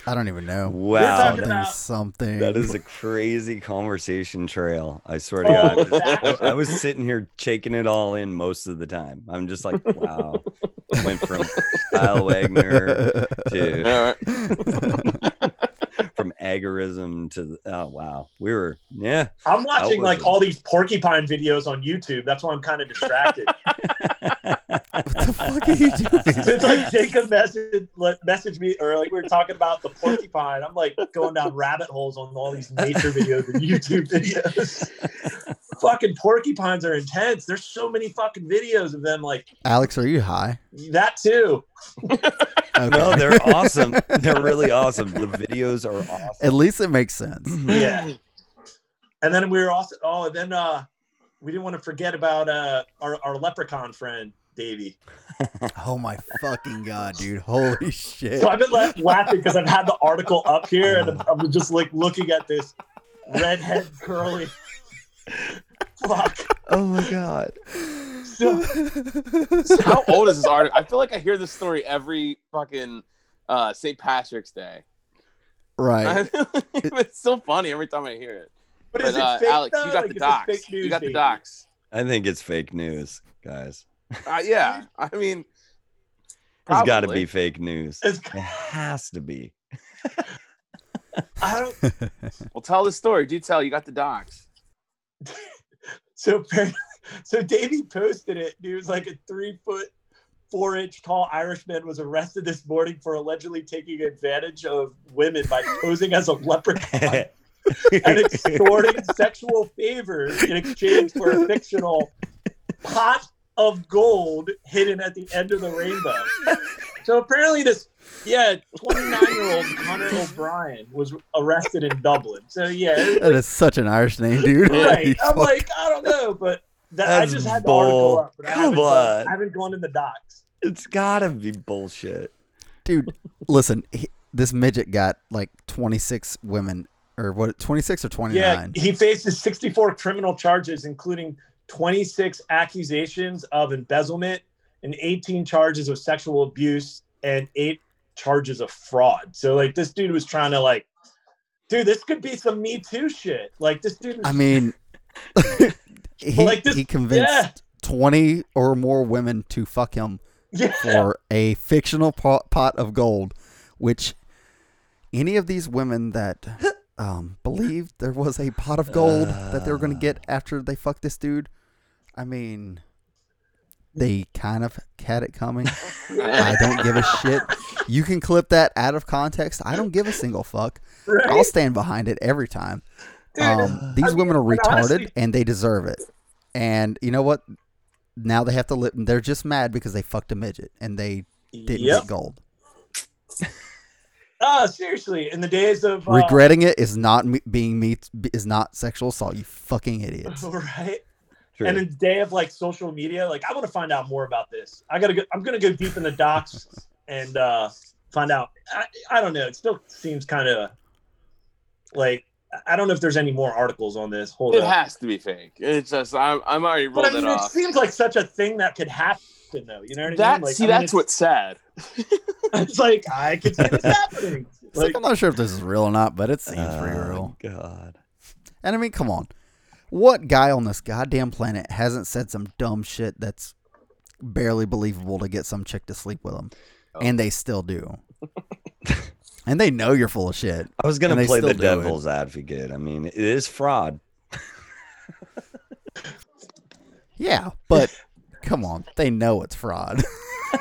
I don't even know. Wow. Something, about- something. That is a crazy conversation trail. I swear to Oh, God. that- I, I was sitting here taking it all in most of the time. I'm just like, wow. Went from Kyle Wagner to All right. from agorism to oh wow. We were yeah. I'm watching like a- all these porcupine videos on YouTube. That's why I'm kind of distracted. what the fuck are you doing? it's like Jacob message let message me or like we were talking about the porcupine. I'm like going down rabbit holes on all these nature videos and YouTube videos. Fucking porcupines are intense. There's so many fucking videos of them like Alex, are you high? that too. Okay. No, they're awesome. They're really awesome. The videos are awesome. At least it makes sense. Yeah. And then we were also oh and then uh we didn't want to forget about uh our, our leprechaun friend Davey. Oh my fucking god, dude! Holy shit! So I've been la- laughing because I've had the article up here and I'm, I'm just like looking at this redhead curly. Fuck. Oh my god. So, How old is this article? I feel like I hear this story every fucking uh, St. Patrick's Day. Right. it's so funny every time I hear it. but But is it uh, fake Alex, though? you got Like, the docs. You got the docs. I think it's fake news, guys. Uh, yeah, I mean, It's got to be fake news. It's, It has to be. I don't. Well, tell the story. Do tell. You got the docs. So so Davey posted it. He was like a three foot, four inch tall Irishman was arrested this morning for allegedly taking advantage of women by posing as a leprechaun and extorting sexual favors in exchange for a fictional pot of gold hidden at the end of the rainbow. So apparently, this yeah, 29 year old Hunter O'Brien was arrested in Dublin. So yeah, it- that is such an Irish name, dude. Holy right. I'm fuck. like, I don't know, but that, I just had the bull. article up. But I Come haven't, gone, on. I haven't gone in the docs. it's got to be bullshit. dude. Listen, he, this midget got like 26 women, or what? 26 or 29? Yeah, he faces 64 criminal charges, including 26 accusations of embezzlement and 18 charges of sexual abuse and eight charges of fraud. So like this dude was trying to like, dude, this could be some Me Too shit. Like this dude. Was, I mean, he, like this- he convinced yeah. 20 or more women to fuck him yeah, for a fictional pot, pot of gold, which any of these women that um, believed there was a pot of gold that they were going to get after they fucked this dude, I mean, they kind of had it coming. I don't give a shit. You can clip that out of context. I don't give a single fuck. I'll stand behind it every time. Dude, Um, these I mean, women are retarded honestly- and they deserve it. And you know what? Now they have to live. They're just mad because they fucked a midget and they didn't Yep. get gold. Ah, seriously, in the days of uh, Regretting it is not me- being me is not sexual assault. You fucking idiots. right? True. And in the day of like social media, like I want to find out more about this. I gotta go. I'm gonna go deep in the docs and uh find out. I, I don't know. It still seems kind of like I don't know if there's any more articles on this. Hold It on. has to be fake. It's just I'm I'm already but rolled I mean, it it off. seems like such a thing that could happen, though. You know what I mean? Like, see, I mean, that's what's sad. it's like I could see this happening. Like, Like, I'm not sure if this is real or not, but it seems pretty Oh, real. God. And I mean, come on. What guy on this goddamn planet hasn't said some dumb shit that's barely believable to get some chick to sleep with him? Oh. And they still do. and they know you're full of shit. I was gonna And play the still do it. devil's advocate. I mean, it is fraud. Yeah, but come on. They know it's fraud.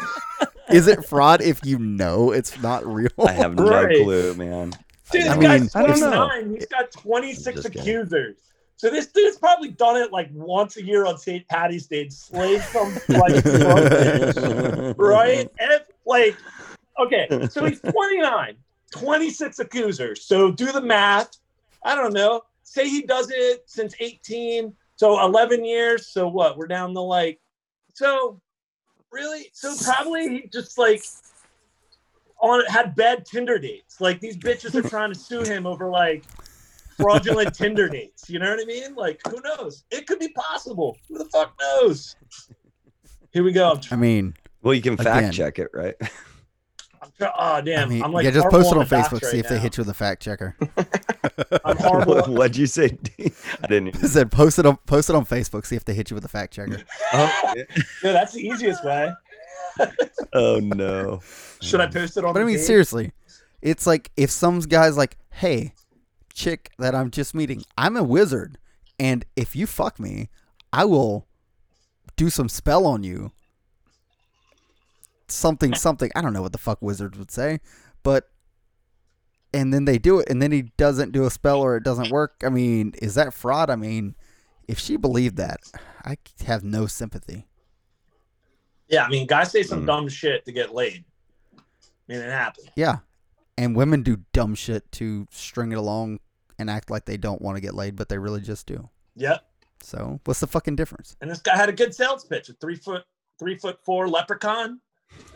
Is it fraud if you know it's not real? I have no Right. clue, man. dude, I this I guy's mean, I don't know. 29. He's got 26 I'm kidding. accusers. So this dude's probably done it like once a year on St. Patty's Day, and slaved some like right? And like, okay, so he's 29, 26 accusers. So do the math. I don't know. Say he does it since 18, so 11 years. So what? We're down to like, so really? So probably he just like on had bad Tinder dates. Like these bitches are trying to sue him over like fraudulent Tinder dates. You know what I mean? Like who knows? It could be possible. Who the fuck knows? Here we go. I'm, tr- I mean, well, you can fact Again. check it, right? I'm tr- oh damn! I mean, I'm like yeah, just post it on the dots Facebook. right see if they hit you with a fact checker. I'm horrible. What'd you say? I didn't. I said post it on post it on Facebook. See if they hit you with a fact checker. Oh, yeah, that's the easiest way. oh no. Should I post it on? But I mean, page? seriously, it's like if some guy's like, "Hey, chick that I'm just meeting, I'm a wizard, and if you fuck me, I will do some spell on you." Something, something. I don't know what the fuck wizards would say, but and then they do it, and then he doesn't do a spell or it doesn't work. I mean, is that fraud? I mean, if she believed that, I have no sympathy. Yeah, I mean, guys say some Mm. dumb shit to get laid. I mean, it happens. Yeah. And women do dumb shit to string it along and act like they don't want to get laid, but they really just do. Yep. So what's the fucking difference? And this guy had a good sales pitch. A three foot, three foot four leprechaun.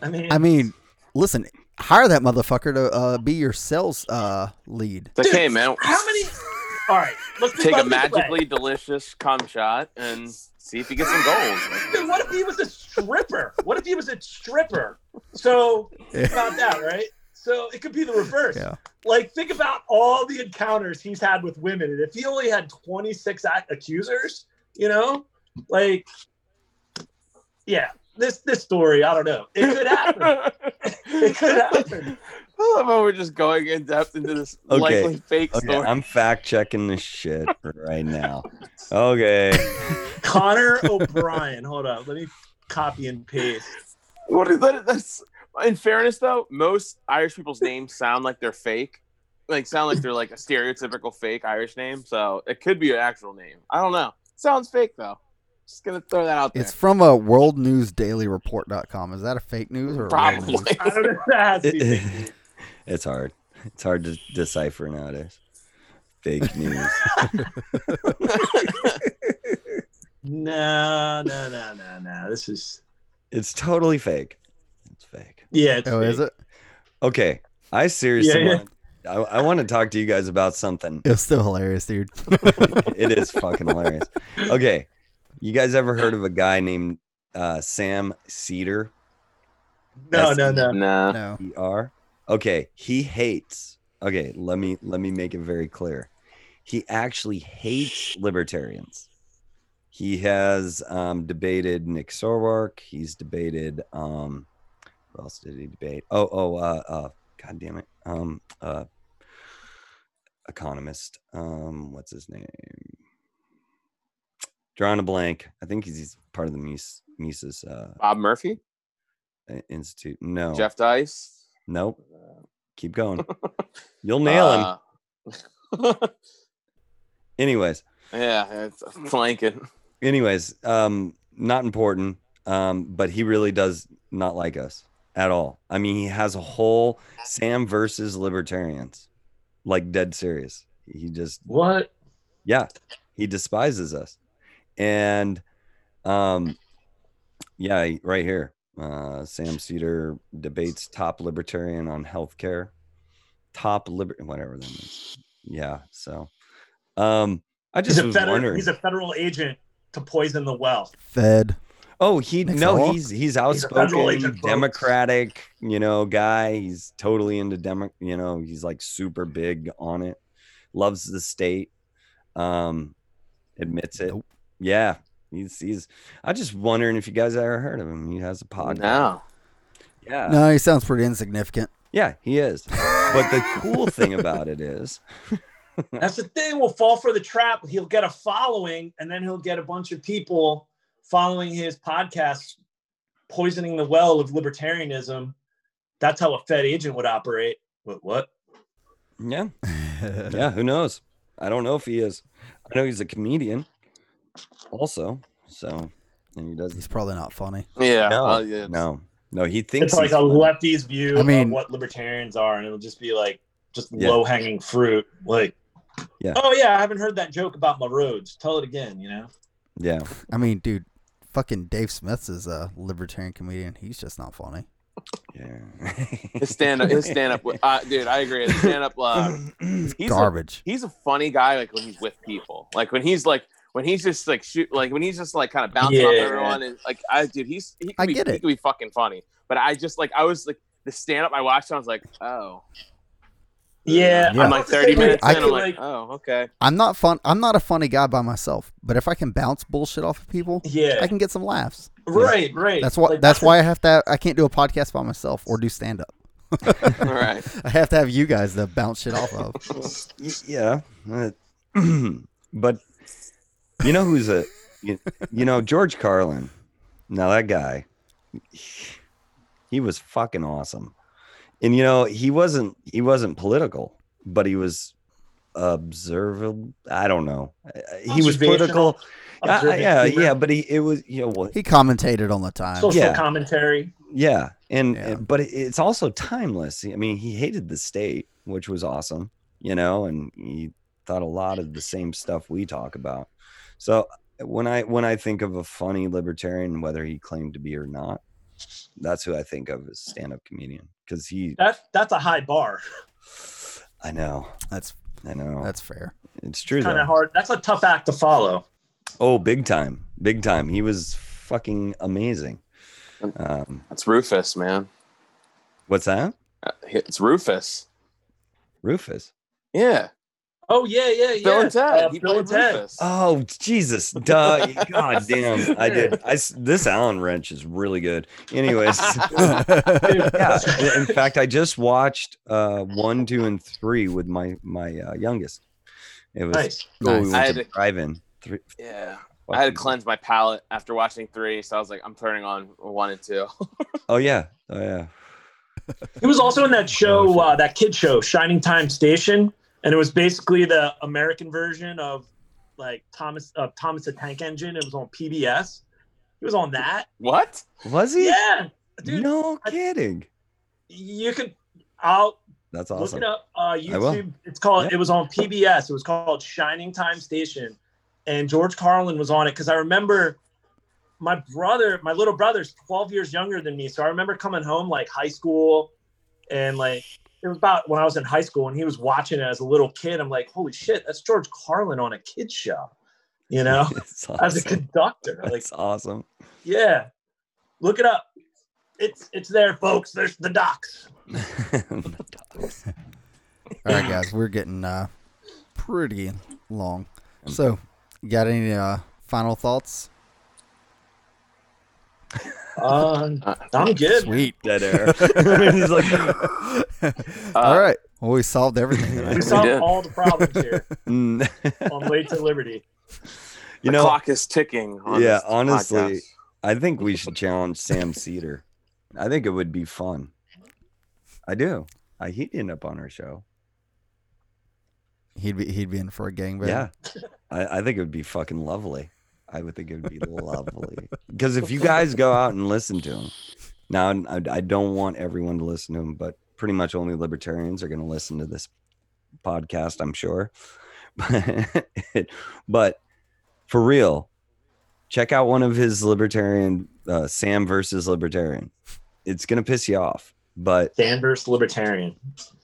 I mean, I mean, listen, hire that motherfucker to uh, be your sales uh, lead. It's like, Dude, hey man, how many? All right, let's take a about it way. magically delicious cum shot and see if you get some gold. Dude, what if he was a stripper? What if he was a stripper? So think about that, right? So it could be the reverse. Yeah. Like think about all the encounters he's had with women, and if he only had 26 accusers, you know, like, yeah, this this story, I don't know, it could happen. it could happen. I love how we're just going in depth into this Okay. likely fake Okay, story. I'm fact checking this shit right now. Okay. Connor O'Brien. Hold on, let me copy and paste. What is that? That's in fairness though, most Irish people's names sound like they're fake. Like sound like they're like a stereotypical fake Irish name. So it could be an actual name. I don't know. Sounds fake though. Just gonna throw that out there. It's from uh, a worldnewsdailyreport.com. Is that a fake news or a real news? Probably. I don't know. if That has to be fake. it's hard. It's hard to decipher nowadays. Fake news. No, no, no, no, no. This is It's totally fake. It's fake. yeah. It's Oh, is it? Okay. I seriously Yeah, yeah. want I, I want to talk to you guys about something. It's was still hilarious, dude. it is fucking hilarious. Okay. You guys ever heard of a guy named uh, Sam Seder? No, That's- no, no. nah. No. E-R? Okay, he hates. Okay, let me let me make it very clear. He actually hates libertarians. He has um, debated Nick Sarwark. He's debated. Um, what else did he debate? Oh, oh, uh, uh, God damn it. Um, uh, economist. Um, what's his name? Drawing a blank. I think he's, he's part of the Mises, Mises uh, Bob Murphy, Institute. No, Jeff Deist. Nope. Keep going. You'll nail him. Uh, Anyways, yeah, it's flanking. anyways, um, not important. Um, but he really does not like us at all. I mean, he has a whole Sam versus libertarians, like dead serious. He just What? yeah, he despises us. And um yeah, right here. Uh Sam Seder debates top libertarian on healthcare. Top liber whatever that means. Yeah, so um I He's just a was federal. wondering. He's a federal agent to poison the well. Fed. Oh, he Next no, level. he's he's a federal outspoken, agent, folks. democratic, you know, guy. He's totally into demo, you know, he's like super big on it. Loves the state. Um admits it. Nope. Yeah. He's he's I just wondering if you guys ever heard of him. He has a podcast. No. Yeah. No, he sounds pretty insignificant. Yeah, he is. But the cool thing about it is That's the thing. We'll fall for the trap. He'll get a following, and then he'll get a bunch of people following his podcast, poisoning the well of libertarianism. That's how a Fed agent would operate. What? What? yeah, yeah, who knows? I don't know if he is. I know he's a comedian, also. So, and he does. He's probably not funny. Yeah. No, uh, yeah, no, no. He thinks It's like a funny. lefty's view I mean- of what libertarians are, and it'll just be like just Yeah. low hanging fruit. Like, Yeah. oh yeah, I haven't heard that joke about my roads. Tell it again. You know. Yeah, I mean, dude, fucking Dave Smith's is a libertarian comedian. He's just not funny. yeah. His stand up, his stand up, uh, dude. I agree. His stand up, uh, he's a, Garbage. he's a funny guy. Like when he's with people, like when he's like when he's just like shoot, like when he's just like kind of bouncing off everyone, and like I, dude, he's he could I be, get he it. could be fucking funny. But I just like I was like the stand up I watched, I was like, oh, Yeah, Yeah. I'm like 30 minutes I in, I'm feel like, oh, okay. I'm not fun. I'm not a funny guy by myself, but if I can bounce bullshit off of people, yeah, I can get some laughs. right, right. That's why. Like, that's why I have to. I can't do a podcast by myself or do stand up. All right. I have to have you guys to bounce shit off of. Yeah, uh, but you know who's a you, you know George Carlin. Now that guy, he was fucking awesome, and you know he wasn't he wasn't political, but he was observable. I don't know. Uh, He was political. Uh, yeah, humor. yeah, but he it was you know well, He commentated on the time. social Yeah. commentary. Yeah, and Yeah. but it's also timeless. I mean, he hated the state, which was awesome, you know, and he thought a lot of the same stuff we talk about. So when I when I think of a funny libertarian, whether he claimed to be or not, that's who I think of as stand-up comedian because he. That's that's a high bar. I know, That's I know, that's fair. it's true. Kind of hard. That's a tough act to follow. Oh, big time, big time. He was fucking amazing. Um, That's Rufus, man. what's that? Uh, It's Rufus. Rufus. Yeah. Oh yeah, yeah, yeah. Bill and Ted. Uh, he Bill and Ted. Rufus. Oh Jesus! Duh! God damn! I did. I s- this Allen wrench is really good. Anyways, yeah. In fact, I just watched uh one, two, and three with my my uh, youngest. It was Nice. cool. We Nice. went I had to- drive-in. Three, yeah. I had to cleanse my palate after watching three, so I was like, I'm turning on one and two. Oh yeah. Oh yeah. He was also in that show, uh, that kid show, Shining Time Station, and it was basically the American version of like Thomas uh, Thomas the Tank Engine. It was on PBS. He was on that. what? Was he? Yeah, dude. no I- kidding. You could. I'll That's look awesome. it up. Uh. YouTube. It's called. Yeah. It was on PBS. It was called Shining Time Station, and George Carlin was on it because I remember my brother, my little brother's 12 years younger than me, so I remember coming home like high school, and like it was about when I was in high school, and he was watching it as a little kid. I'm like, holy shit, that's George Carlin on a kids show, you know, It's as a awesome. conductor. Like, That's awesome. yeah, look it up. It's it's there, folks. There's the docs. All right, guys, we're getting uh, pretty long. So, got any uh, final thoughts? Uh, I'm good. Sweet. Dead air. He's like, All right. Well, we solved everything. We tonight. We solved did. all the problems here mm. on Way to Liberty. you the know, clock is ticking. On Yeah, this honestly, podcast. I think we should challenge Sam Seder. I think it would be fun. I do. I, he'd end up on our show. He'd be he'd be in for a gangbang. Yeah. I, I think it would be fucking lovely. I would think it would be lovely. Because if you guys go out and listen to him, now I, I don't want everyone to listen to him, but pretty much only libertarians are going to listen to this podcast, I'm sure. but for real, check out one of his libertarian, uh, Sam versus libertarian. It's going to piss you off, but Sam versus Libertarian.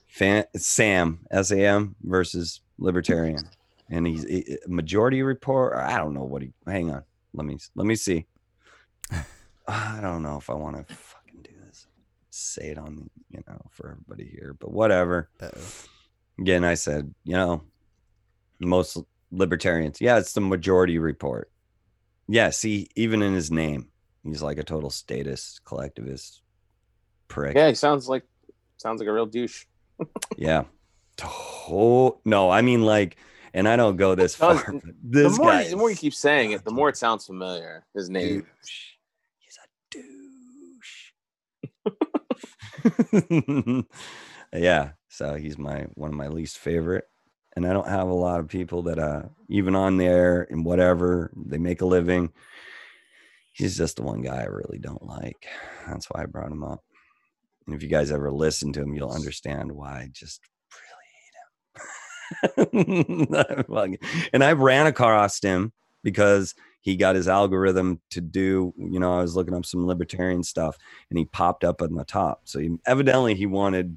fan, Sam S A M versus libertarian, and he's a a majority report. Or I don't know what he. Hang on, let me let me see. I don't know if I want to fucking do this. Say it on you know for everybody here, but whatever. Uh-oh. Again, I said you know most libertarians. Yeah, it's the majority report. Yeah, see, even in his name, he's like a total statist collectivist prick. yeah, he sounds like sounds like a real douche. Yeah. To- no, I mean like, and I don't go this far. but This the more guy, you, the more you keep saying it, the more it sounds familiar. His name. douche. He's a douche. yeah. So he's my one of my least favorite. and I don't have a lot of people that uh even on there and whatever they make a living. He's just the one guy I really don't like. That's why I brought him up. And if you guys ever listen to him, you'll understand why I just really hate him. and I ran across him because he got his algorithm to do, you know, I was looking up some libertarian stuff and he popped up on the top. So he, evidently he wanted,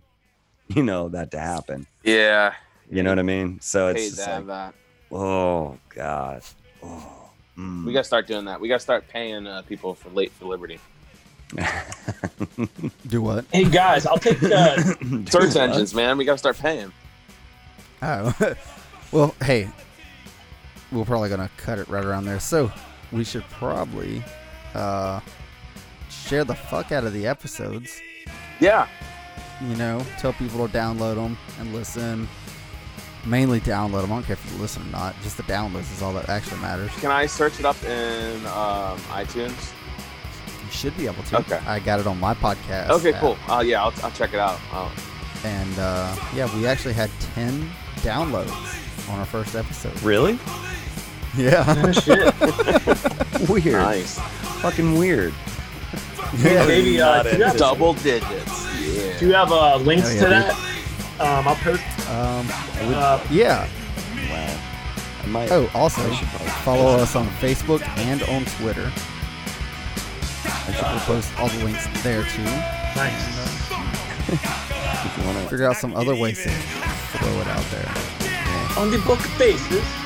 you know, that to happen. Yeah. You know what I mean? So it's just to like, that. oh God. Oh, mm. We gotta start doing that. We gotta start paying uh, people for late for liberty. Do what? Hey guys, I'll take the. Dude, Search engines, man. We gotta start paying. Oh, well, hey, we're probably gonna cut it right around there. So we should probably uh, share the fuck out of the episodes. Yeah. You know, tell people to download them and listen. Mainly download them. I don't care if you listen or not. Just the downloads is all that actually matters. Can I search it up in um, iTunes? You should be able to. Okay. I got it on my podcast. Okay, app. cool. Uh, yeah, I'll, I'll check it out. Oh, And uh, yeah, we actually had ten downloads on our first episode. Really? Yeah. Oh, shit. Weird. nice. Fucking weird. yeah. Maybe uh, do you have, Double digits. Yeah. do you have uh, links Oh, yeah, to that? Um, I'll post. Um, Uh, yeah. Wow. I might. Oh, also I should probably follow us on Facebook and on Twitter. We'll post all the links there too. nice. if you wanna- Figure out some other ways to throw it out there. On the book of